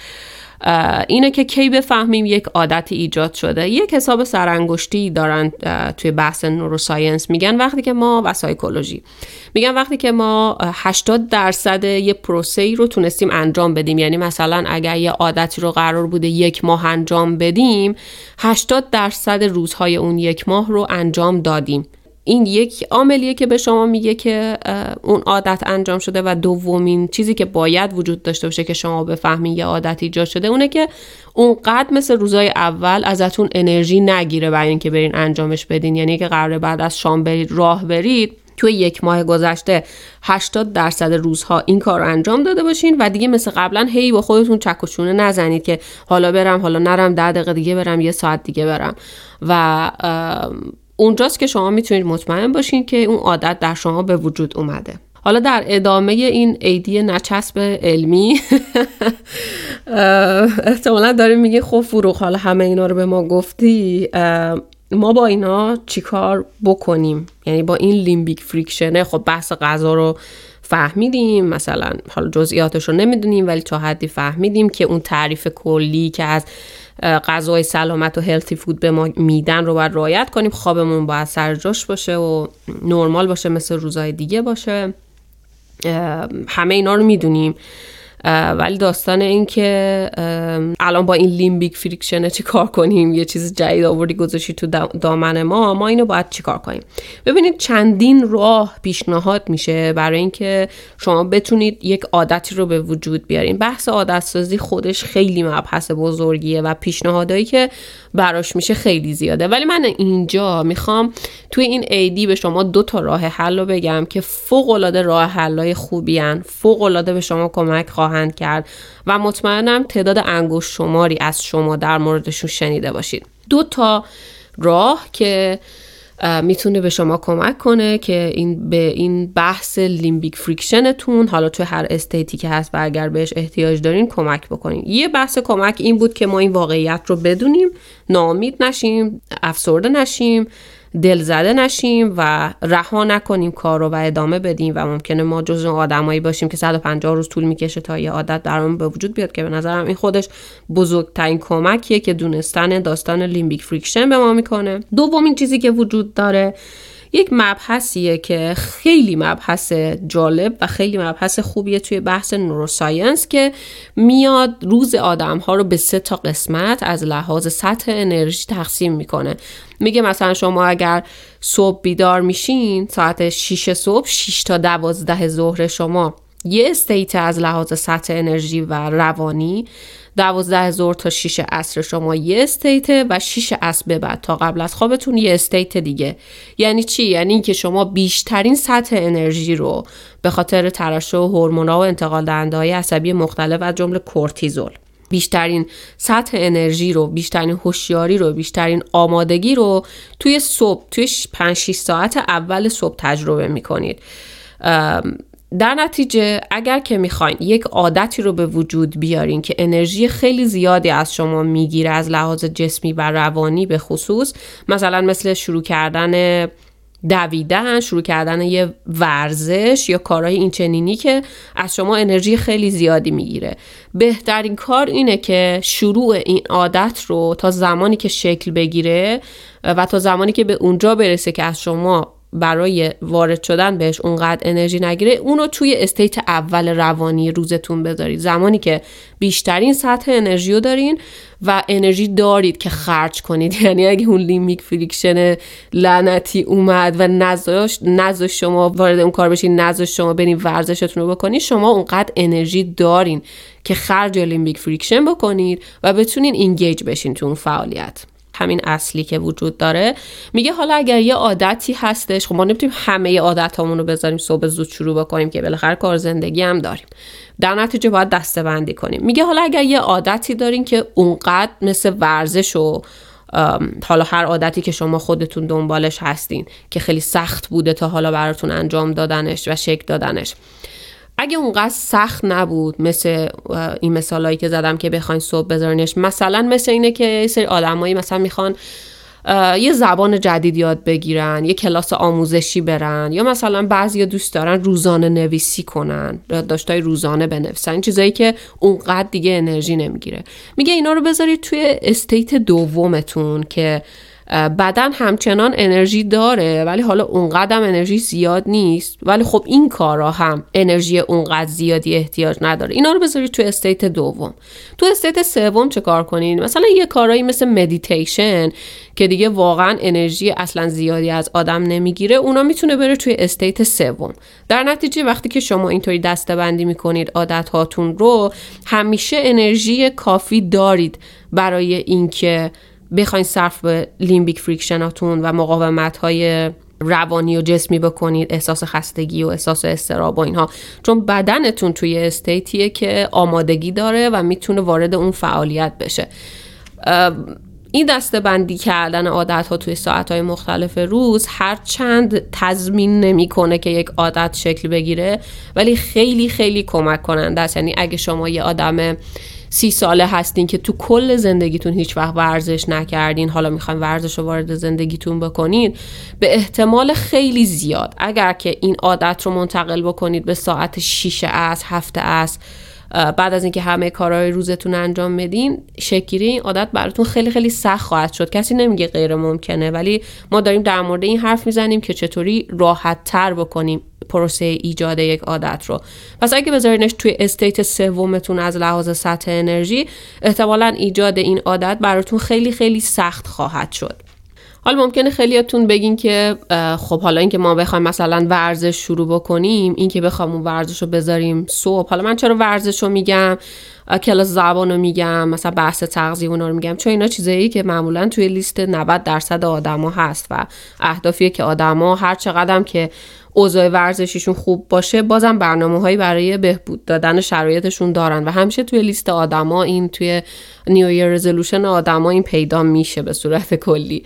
اینه که کی بفهمیم یک عادت ایجاد شده. یک حساب سرانگشتی دارن توی بحث neuroscience میگن. وقتی که ما و سایکولوژی میگن وقتی که ما 80 درصد یه پروسه ای رو تونستیم انجام بدیم. یعنی مثلا اگر یه عادتی رو قرار بوده یک ماه انجام بدیم 80 درصد روزهای اون یک ماه رو انجام دادیم. این یک عاملیه که به شما میگه که اون عادت انجام شده و دومین چیزی که باید وجود داشته باشه که شما بفهمین یه عادت ایجاد شده اونه که اونقدر مثل روزای اول ازتون انرژی نگیره برای اینکه برین انجامش بدین. یعنی که قراره بعد از شام برید راه برید توی یک ماه گذشته 80 درصد روزها این کار رو انجام داده باشین و دیگه مثل قبلا هی با خودتون چک و چونه نزنید که حالا برم حالا نرم ده دقیقه دیگه برم یه ساعت دیگه برم. و اونجاست که شما می‌تونید مطمئن باشین که اون عادت در شما به وجود اومده. حالا در ادامه این ایدی نچسب علمی احتمالا داریم میگه خب فروغ حالا همه اینا رو به ما گفتی ما با اینا چیکار بکنیم؟ یعنی با این لیمبیک فریکشنه خب بحث غذا رو فهمیدیم مثلا حالا جزئیاتش رو نمی‌دونیم ولی تا حدی فهمیدیم که اون تعریف کلی که از غذای سلامت و هلتی فود به ما میدن رو باید رعایت کنیم. خوابمون باید سر جاش باشه و نرمال باشه مثل روزای دیگه باشه. همه اینا رو می‌دونیم. ولی داستان این که الان با این لیمبیک فریکشنه چی کار کنیم؟ یه چیز جدید آوردی گذاشتی تو دامن ما ما اینو باید چی کار کنیم؟ ببینید چندین راه پیشنهاد میشه برای اینکه شما بتونید یک عادتی رو به وجود بیارین. بحث عادت سازی خودش خیلی مبحث بزرگیه و پیشنهادهایی که براش میشه خیلی زیاده. ولی من اینجا می‌خوام توی این عیدی به شما دو تا راه حل رو بگم که فوق العاده راه حلای خوبی فوق العاده به شما کمک خواهند کرد و مطمئنم تعداد انگشت شماری از شما در موردشون شنیده باشید. دو تا راه که می‌تونه به شما کمک کنه که این به این بحث limbic friction تون حالا توی هر state ی که هست و اگر بهش احتیاج دارین کمک بکنین. یه بحث کمک این بود که ما این واقعیت رو بدونیم ناامید نشیم افسرده نشیم. دل زده نشیم و رها نکنیم کار رو و ادامه بدیم و ممکنه ما جز آدمایی باشیم که 150 روز طول می‌کشه تا یه عادت درمون به وجود بیاد که به نظرم این خودش بزرگترین کمکیه که دونستن داستان limbic friction به ما می‌کنه. دومین چیزی که وجود داره یک مبحثیه که خیلی مبحث جالب و خیلی مبحث خوبیه توی بحث neuroscience که میاد روز آدم ها رو به سه تا قسمت از لحاظ سطح انرژی تقسیم می‌کنه. میگه مثلا شما اگر صبح بیدار میشین ساعت 6 صبح 6 تا 12 ظهر شما یه state از لحاظ سطح انرژی و روانی دوازده ظهر تا 6 عصر شما یه state و 6 عصر به بعد تا قبل از خوابتون یه state دیگه. یعنی چی؟ یعنی اینکه شما بیشترین سطح انرژی رو به خاطر ترشح هورمون‌ها و انتقال دهنده های عصبی مختلف و جمله کورتیزول. بیشترین سطح انرژی رو بیشترین هوشیاری رو بیشترین آمادگی رو توی صبح توی 5 6 ساعت اول صبح تجربه می‌کنید. در نتیجه اگر که می‌خواین یک عادتی رو به وجود بیارین که انرژی خیلی زیادی از شما می‌گیره از لحاظ جسمی و روانی به خصوص مثلا مثل شروع کردن دویدن شروع کردن یه ورزش یا کارهای این چنینی که از شما انرژی خیلی زیادی می‌گیره. بهترین کار اینه که شروع این عادت رو تا زمانی که شکل بگیره و تا زمانی که به اونجا برسه که از شما برای وارد شدن بهش اونقدر انرژی نگیره اونو توی state اول روانی روزتون بذارید. زمانی که بیشترین سطح انرژی رو دارین و انرژی دارید که خرج کنید. یعنی اگه اون limbic friction لعنتی اومد و نذاشت نذاشت شما وارد اون کار بشین نذاشت شما برین ورزشتون رو بکنید شما اونقدر انرژی دارین که خرج limbic friction بکنید و بتونین engage بشین تو اون فعالیت. همین اصلی که وجود داره. میگه حالا اگر یه عادتی هستش خب ما نمی‌تونیم همه عادت رو بذاریم صبح زود شروع بکنیم که بالاخره کار زندگی هم داریم. در نتیجه باید دسته بندی کنیم. میگه حالا اگر یه عادتی دارین که اونقدر مثل ورزش و حالا هر عادتی که شما خودتون دنبالش هستین که خیلی سخت بوده تا حالا براتون انجام دادنش و شکل دادنش. اگه اونقدر سخت نبود مثل این مثالایی که زدم که بخواین صبح بذارینش مثلا مثل اینه که سری آدمایی مثلا می‌خوان یه زبان جدید یاد بگیرن یه کلاس آموزشی برن یا مثلا بعضی دوست دارن روزانه نویسی کنن داشتای روزانه بنویسن این چیزایی که اونقدر دیگه انرژی نمی‌گیره. میگه اینا رو بذارید توی state دومتون که بدن همچنان انرژی داره ولی حالا اونقدر انرژی زیاد نیست. ولی خب این کارا هم انرژی اونقدر زیادی احتیاج نداره. اینا رو بذارید تو state دوم. تو state سوم چه کار کنین؟ مثلا یه کارایی مثل مدیتیشن که دیگه واقعا انرژی اصلا زیادی از آدم نمی‌گیره اونا می‌تونه بره توی state سوم. در نتیجه وقتی که شما اینطوری دسته بندی می‌کنید عادت هاتون رو همیشه انرژی کافی دارید برای اینکه بخواین صرف به limbic friction اتون و مقاومت های روانی و جسمی بکنید احساس خستگی و احساس اضطراب و اینها. چون بدنتون توی state یه که آمادگی داره و می‌تونه وارد اون فعالیت بشه. این دسته بندی کردن عادت ها توی ساعت های مختلف روز هر چند تضمین نمی‌کنه که یک عادت شکل بگیره ولی خیلی خیلی کمک کننده است. یعنی اگه شما یه آدم سی ساله هستین که تو کل زندگیتون هیچ وقت ورزش نکردین حالا می‌خواین ورزش رو وارد زندگیتون بکنین به احتمال خیلی زیاد. اگر که این عادت رو منتقل بکنید به ساعت 6 از هفته از بعد از اینکه همه کارهای روزتون انجام بدین شکیری این عادت براتون خیلی خیلی سخت خواهد شد. کسی نمیگه غیر ممکنه ولی ما داریم در مورد این حرف می‌زنیم که چطوری راحت تر بکنیم پروسه ایجاد یک عادت رو. پس اگه بذارینش توی استیت سومتون از لحاظ سطح انرژی احتمالا ایجاد این عادت براتون خیلی خیلی سخت خواهد شد. حالا ممکنه خیلیاتون بگین که خب حالا اینکه ما بخوایم مثلا ورزش شروع بکنیم اینکه بخوام اون ورزش رو بذاریم صبح. حالا من چرا ورزش رو میگم کلاس زبان رو میگم مثلا بحث تغذیه اونا رو میگم. چون اینا چیزایی که معمولا توی لیست 90 درصد آدما هست و اهدافیه که آدما هر چقدر که اوضاع ورزشیشون خوب باشه بازم برنامه هایی برای بهبود دادن شرایطشون دارن. و همیشه توی لیست آدما این توی نیو رزولوشن آدما این پیدا میشه به صورت کلی.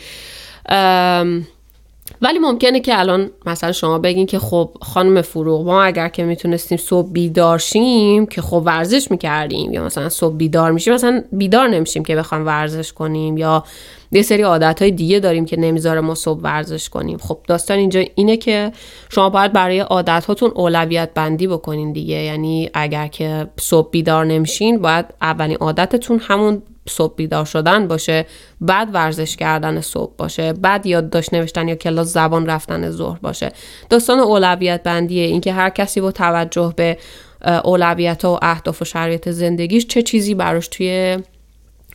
ولی ممکنه که الان مثلا شما بگین که خب خانم فروغ ما اگر که می‌تونستیم صبح بیدار شیم که خب ورزش می‌کردیم یا مثلا صبح بیدار میشیم مثلا بیدار نمیشیم که بخوایم ورزش کنیم یا یه سری عادت های دیگه داریم که نمی‌ذاره ما صبح ورزش کنیم. خب داستان اینجا اینه که شما باید برای عادت هاتون اولویت بندی بکنین دیگه. یعنی اگر که صبح بیدار نمیشین باید اولین عادتتون همون صبح بیدار شدن باشه بعد ورزش کردن صبح باشه بعد یادداشت نوشتن یا کلاس زبان رفتن ظهر باشه. داستان اولویت بندیه اینکه هر کسی با توجه به اولویت و اهداف و شرایط زندگیش چه چیزی براش توی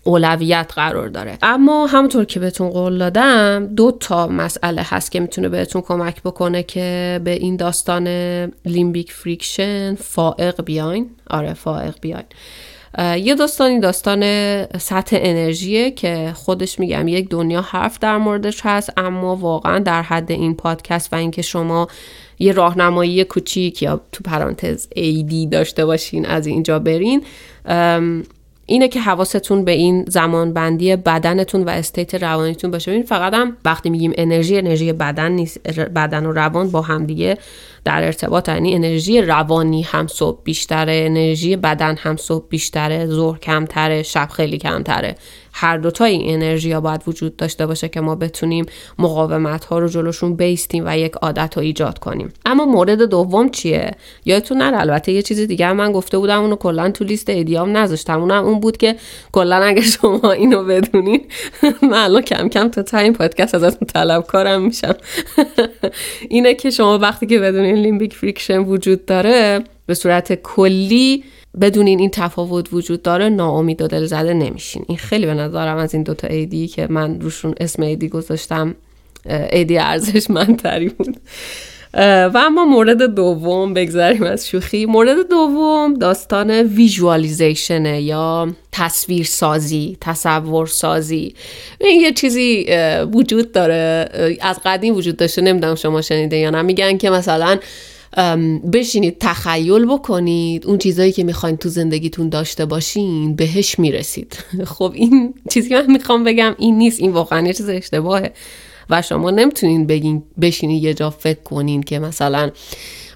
اولویت قرار داره. اما همونطور که بهتون قول دادم دو تا مسئله هست که می‌تونه بهتون کمک بکنه که به این داستان limbic friction فائق بیاین. آره فائق بیاین. یه داستانی داستان سطح انرژیه که خودش میگم یک دنیا حرف در موردش هست اما واقعا در حد این پادکست و اینکه شما یه راهنمایی کوچیک یا تو پرانتز عیدی داشته باشین از اینجا برین. اینه که حواستون به این زمان بندی بدنتون و استیت روانیتون باشه. این فقط هم وقتی میگیم انرژی انرژی بدن نیست بدن و روان با هم دیگه در ارتباط یعنی انرژی روانی هم صبح بیشتره انرژی بدن هم صبح بیشتره ظهر کمتره شب خیلی کمتره. هر دوتا این انرژی ها باید وجود داشته باشه که ما بتونیم مقاومت ها رو جلوشون بیستیم و یک عادت رو ایجاد کنیم. اما مورد دوم چیه؟ یادتون نره البته یه چیز دیگه من گفته بودم اونو کلا تو لیست عیدیام نذاشتم. اونم اون بود که کلا اگه شما اینو بدونین من الان کم کم تا تا این پادکست ازتون طلبکارم میشم. اینه که شما وقتی که بدونین limbic friction وجود داره به صورت کلی بدونین این تفاوت وجود داره ناامید و دل زده نمیشین. این خیلی به نظرم از این دوتا عیدی که من روشون اسم عیدی گذاشتم ایدی ارزش منتری بود. و اما مورد دوم بگذاریم از شوخی. مورد دوم داستان ویژوالیزیشنه یا تصویر سازی تصور سازی این یه چیزی وجود داره. از قدیم وجود داشته. نمی‌دونم شما شنیده یا نه. میگن که مثلا بشینید تخیل بکنید. اون چیزایی که می‌خواین تو زندگیتون داشته باشین بهش می‌رسید. خب این چیزی که من می‌خوام بگم این نیست. این واقعا یه چیز اشتباهه. و شما نمی‌تونین بگین بشینید یه جا فکر کنین که مثلا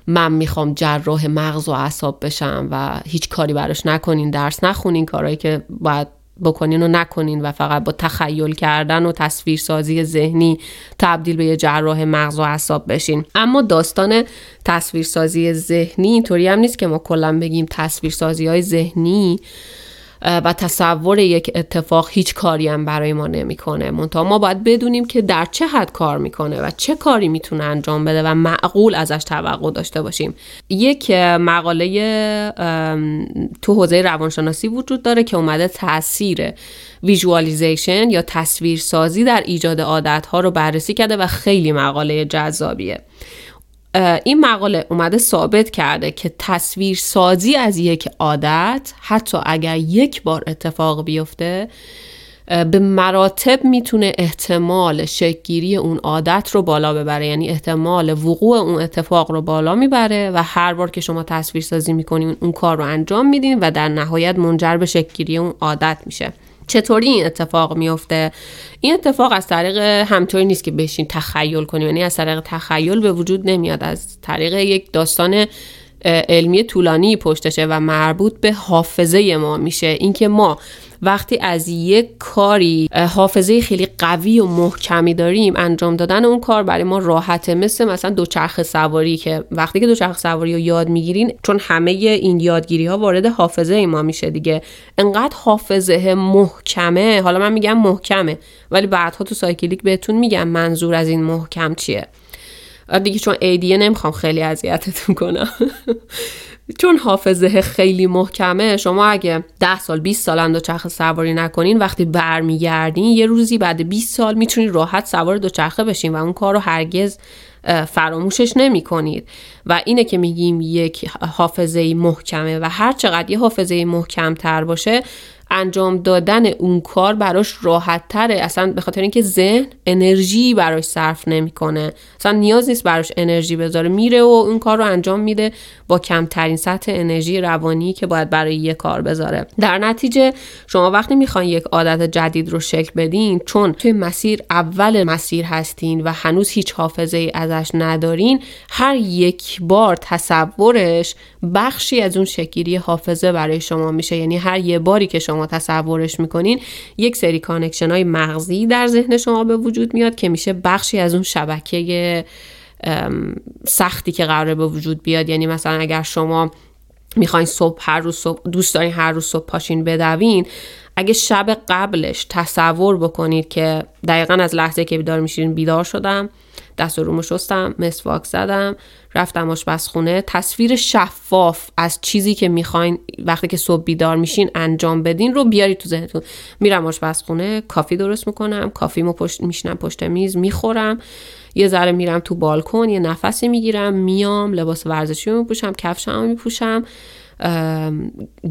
من می‌خوام جراح مغز و اعصاب بشم و هیچ کاری براش نکنین درس نخونین کارهایی که باید بکنین و نکنین و فقط با تخیل کردن و تصویرسازی ذهنی تبدیل به یه جراح مغز و اعصاب بشین. اما داستان تصویرسازی ذهنی اینطوری هم نیست که ما کلا بگیم تصویرسازی های ذهنی و تصور یک اتفاق هیچ کاری هم برای ما نمی‌کنه. منتها ما باید بدونیم که در چه حد کار می‌کنه و چه کاری می‌تونه انجام بده و معقول ازش توقع داشته باشیم. یک مقاله تو حوزه روانشناسی وجود داره که اومده تاثیر ویژوالیزیشن یا تصویرسازی در ایجاد عادت ها رو بررسی کرده و خیلی مقاله جذابیه. این مقاله اومده ثابت کرده که تصویر سازی از یک عادت حتی اگر یک بار اتفاق بیفته به مراتب می‌تونه احتمال شکگیری اون عادت رو بالا ببره. یعنی احتمال وقوع اون اتفاق رو بالا می‌بره و هر بار که شما تصویر سازی می‌کنین اون کار رو انجام میدین و در نهایت منجر به شکگیری اون عادت میشه. چطوری این اتفاق میفته این اتفاق از طریق همطوری نیست که بشین تخیل کنیم. یعنی از طریق تخیل به وجود نمیاد. از طریق یک داستان علمی طولانی پشتشه و مربوط به حافظه ما میشه. اینکه ما وقتی از یک کاری حافظه خیلی قوی و محکمی داریم انجام دادن اون کار برای ما راحته. مثل مثلا دوچرخه سواری که وقتی که دوچرخه سواری رو یاد می‌گیرین چون همه این یادگیری ها وارد حافظه ما میشه دیگه. انقدر حافظه محکمه. حالا من میگم محکمه ولی بعدها تو سایکلیک بهتون میگم منظور از این محکم چیه. دیگه چون ایدیه نمی‌خوام خیلی اذیتتون کنم. چون حافظه خیلی محکمه شما اگه 10 سال 20 سال دوچرخه سواری نکنین وقتی برمیگردین یه روزی بعد 20 سال می‌تونید راحت سوار دوچرخه بشین و اون کار رو هرگز فراموشش نمی کنید و اینه که میگیم یک حافظه محکمه و هر چقدر یه حافظه محکم تر باشه انجام دادن اون کار براش راحت تره اصلا به خاطر اینکه ذهن انرژی براش صرف نمی‌کنه. اصلا نیاز نیست براش انرژی بذاره. میره و اون کار رو انجام میده با کمترین سطح انرژی روانی که باید برای یه کار بذاره. در نتیجه شما وقتی می‌خواین یک عادت جدید رو شکل بدین چون توی مسیر اول مسیر هستین و هنوز هیچ حافظه ای ازش ندارین هر یک بار تصورش بخشی از اون شکلی حافظه برای شما میشه. یعنی هر یه باری که شما تصورش می‌کنین یک سری connection های مغزی در ذهن شما به وجود میاد که میشه بخشی از اون شبکه سختی که قراره به وجود بیاد. یعنی مثلا اگر شما می‌خواین صبح هر روز صبح دوست دارین هر روز صبح پاشین بدوین اگه شب قبلش تصور بکنید که دقیقا از لحظه که بیدار میشین بیدار شدم دست و رومو شستم مسواک زدم رفتم آشپزخونه تصویر شفاف از چیزی که می‌خواین وقتی که صبح بیدار میشین انجام بدین رو بیارید تو ذهنتون. میرم آشپزخونه کافی درست می‌کنم. کافیمو پشت میشنم پشت میز می‌خورم. یه ذره میرم تو بالکن یه نفسی می‌گیرم میام لباس ورزشی میپوشم کفشم میپوشم.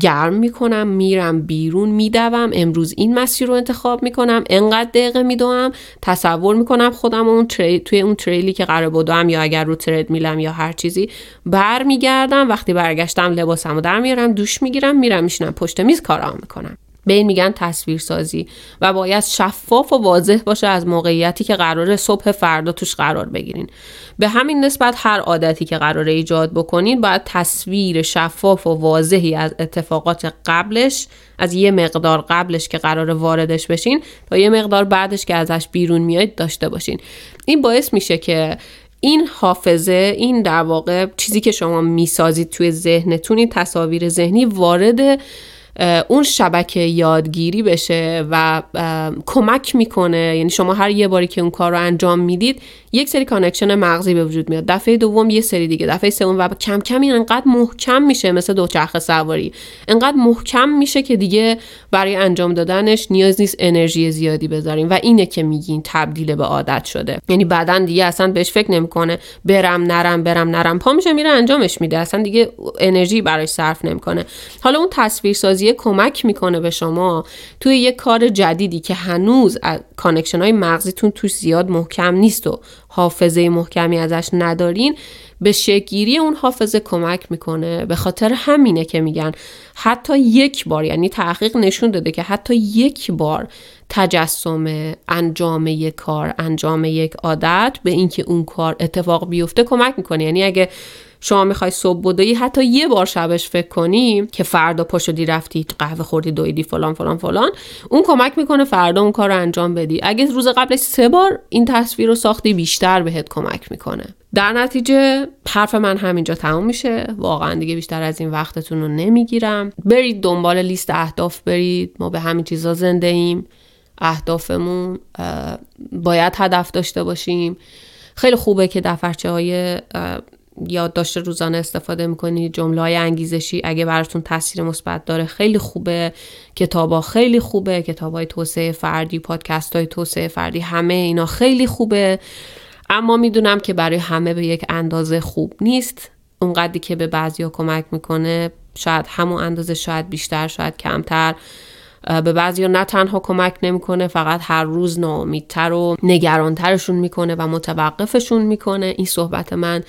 گرم می‌کنم میرم بیرون میدوم. امروز این مسیر رو انتخاب می‌کنم. انقدر دقیقه میدوم تصور می‌کنم خودم اون توی اون تریلی که قرار بودم یا اگر رو ترد میلم یا هر چیزی برمیگردم. وقتی برگشتم لباسمو در میارم دوش می‌گیرم میرم میشینم. پشت میز کارام می‌کنم. به این میگن تصویرسازی و باید شفاف و واضح باشه از موقعیتی که قرار صبح فردا توش قرار بگیرین. به همین نسبت هر عادتی که قرار ایجاد بکنین باید تصویر شفاف و واضحی از اتفاقات قبلش از یه مقدار قبلش که قرار واردش بشین تا یه مقدار بعدش که ازش بیرون میاد داشته باشین. این باعث میشه که این حافظه این در واقع چیزی که شما می‌سازید توی ذهنتون این تصاویر ذهنی وارد اون شبکه یادگیری بشه و کمک می‌کنه. یعنی شما هر یه باری که اون کار رو انجام می‌دید یک سری connection مغزی به وجود میاد. دفعه دوم یه سری دیگه دفعه سوم و کم کم این انقدر محکم میشه مثل دوچرخه سواری. انقدر محکم میشه که دیگه برای انجام دادنش نیاز نیست انرژی زیادی بذاریم و اینه که میگین تبدیل به عادت شده. یعنی بعدا دیگه اصلا بهش فکر نمی‌کنه. برم نرم برم نرم. پا میشه میره انجامش میده. اصلا دیگه انرژی براش صرف نمی‌کنه. حالا اون تصویرسازی کمک می‌کنه به شما. توی یه کار جدیدی که هنوز connection های مغزیتون توش زیاد محکم نیست و حافظه محکمی ازش ندارین به شکیری اون حافظه کمک می‌کنه. به خاطر همینه که میگن حتی یک بار یعنی تحقیق نشون داده که حتی یک بار تجسم انجام یک کار انجام یک عادت به اینکه اون کار اتفاق بیفته کمک می‌کنه. یعنی اگه شما می‌خوای صبح بدوی حتی یه بار شبش فکر کنی که فردا پا شدی رفتی قهوه خوردی دویدی فلان فلان فلان اون کمک می‌کنه فردا اون کار رو انجام بدی. اگه روز قبلش سه بار این تصویر رو ساختی بیشتر بهت کمک می‌کنه. در نتیجه حرف من همینجا تموم میشه. واقعا دیگه بیشتر از این وقتتون رو نمی‌گیرم. برید دنبال لیست اهداف برید. ما به همین چیزا زنده ایم. اهدافمون باید هدف داشته باشیم. خیلی خوبه که دفترچه های یادداشت روزانه استفاده می‌کنید جمله های انگیزشی اگه براتون تاثیر مثبت داره خیلی خوبه. کتابا خیلی خوبه کتاب های توسعه فردی پادکست های توسعه فردی همه اینا خیلی خوبه. اما می‌دونم که برای همه به یک اندازه خوب نیست. اونقدری که به بعضیا کمک می‌کنه شاید همون اندازه شاید بیشتر شاید کمتر. به بعضی نه تنها کمک نمی‌کنه فقط هر روز ناامیدتر و نگرانترشون می‌کنه و متوقفشون می‌کنه. این صحبت من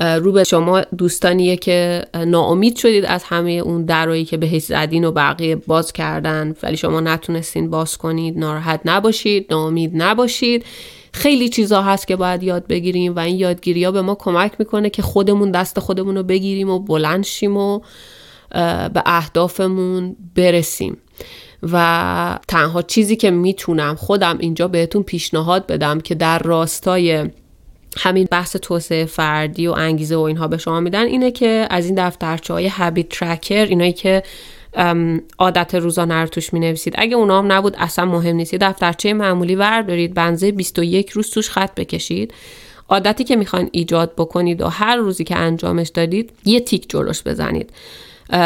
رو به شما دوستانیه که ناامید شدید از همه اون درایی که بهش زدین و بقیه باز کردن. ولی شما نتونستین باز کنید ناراحت نباشید ناامید نباشید. خیلی چیزا هست که باید یاد بگیریم و این یادگیری ها به ما کمک می‌کنه که خودمون دست خودمون رو بگیریم و بلند شیم و به اهدافمون برسیم. و تنها چیزی که می‌تونم خودم اینجا بهتون پیشنهاد بدم که در راستای همین بحث توسعه فردی و انگیزه و اینها به شما میدن اینه که از این دفترچه های هابیت ترکر اینایی که عادت روزانه رو توش می نویسید اگه اونا هم نبود اصلا مهم نیست. یه دفترچه معمولی وردارید بنزه 21 روز توش خط بکشید. عادتی که می‌خواین ایجاد بکنید و هر روزی که انجامش دادید یه تیک جلوش بزنید.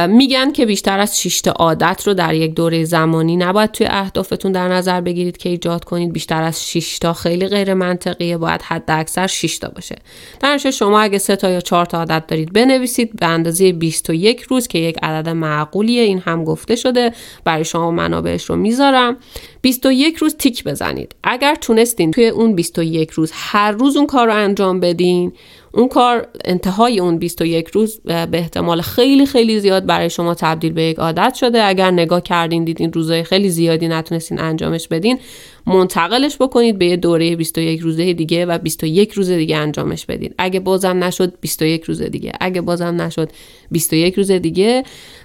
میگن که بیشتر از 6 تا عادت رو در یک دوره زمانی نباید توی اهدافتون در نظر بگیرید که ایجاد کنید. بیشتر از 6 تا خیلی غیر منطقیه. باید حد اکثر 6 تا باشه. در شما اگه 3 تا یا 4 تا عادت دارید بنویسید به اندازه 21 روز که یک عدد معقولیه. این هم گفته شده. برای شما منابعش رو می‌ذارم. 21 روز تیک بزنید. اگر تونستین توی اون 21 روز هر روز اون کار رو انجام بدین اون کار انتهای اون 21 روز به احتمال خیلی خیلی زیاد برای شما تبدیل به یک عادت شده. اگر نگاه کردین دیدین روزای خیلی زیادی نتونستین انجامش بدین منتقلش بکنید به یه دوره 21 روزه دیگه و 21 روز دیگه انجامش بدید اگه بازم نشد 21 روز دیگه. اگه بازم نشد 21 روز دیگه.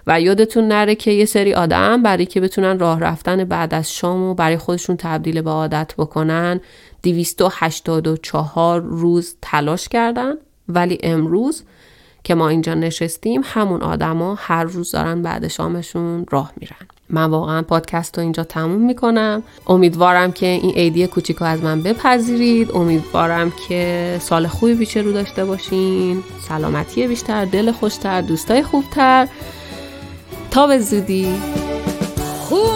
و یادتون نره که یه سری آدم برای که بتونن راه رفتن بعد از شام و برای خودشون تبدیل به عادت بکنن 284 روز تلاش کردن ولی امروز که ما اینجا نشستیم همون آدما هر روز دارن بعد شامشون راه میرن. من واقعا پادکست رو اینجا تموم می‌کنم. امیدوارم که این ایدی کوچیک از من بپذیرید. امیدوارم که سال خوبی پیش رو داشته باشین. سلامتی بیشتر دل خوشتر دوستای خوبتر. تا به زودی. خوب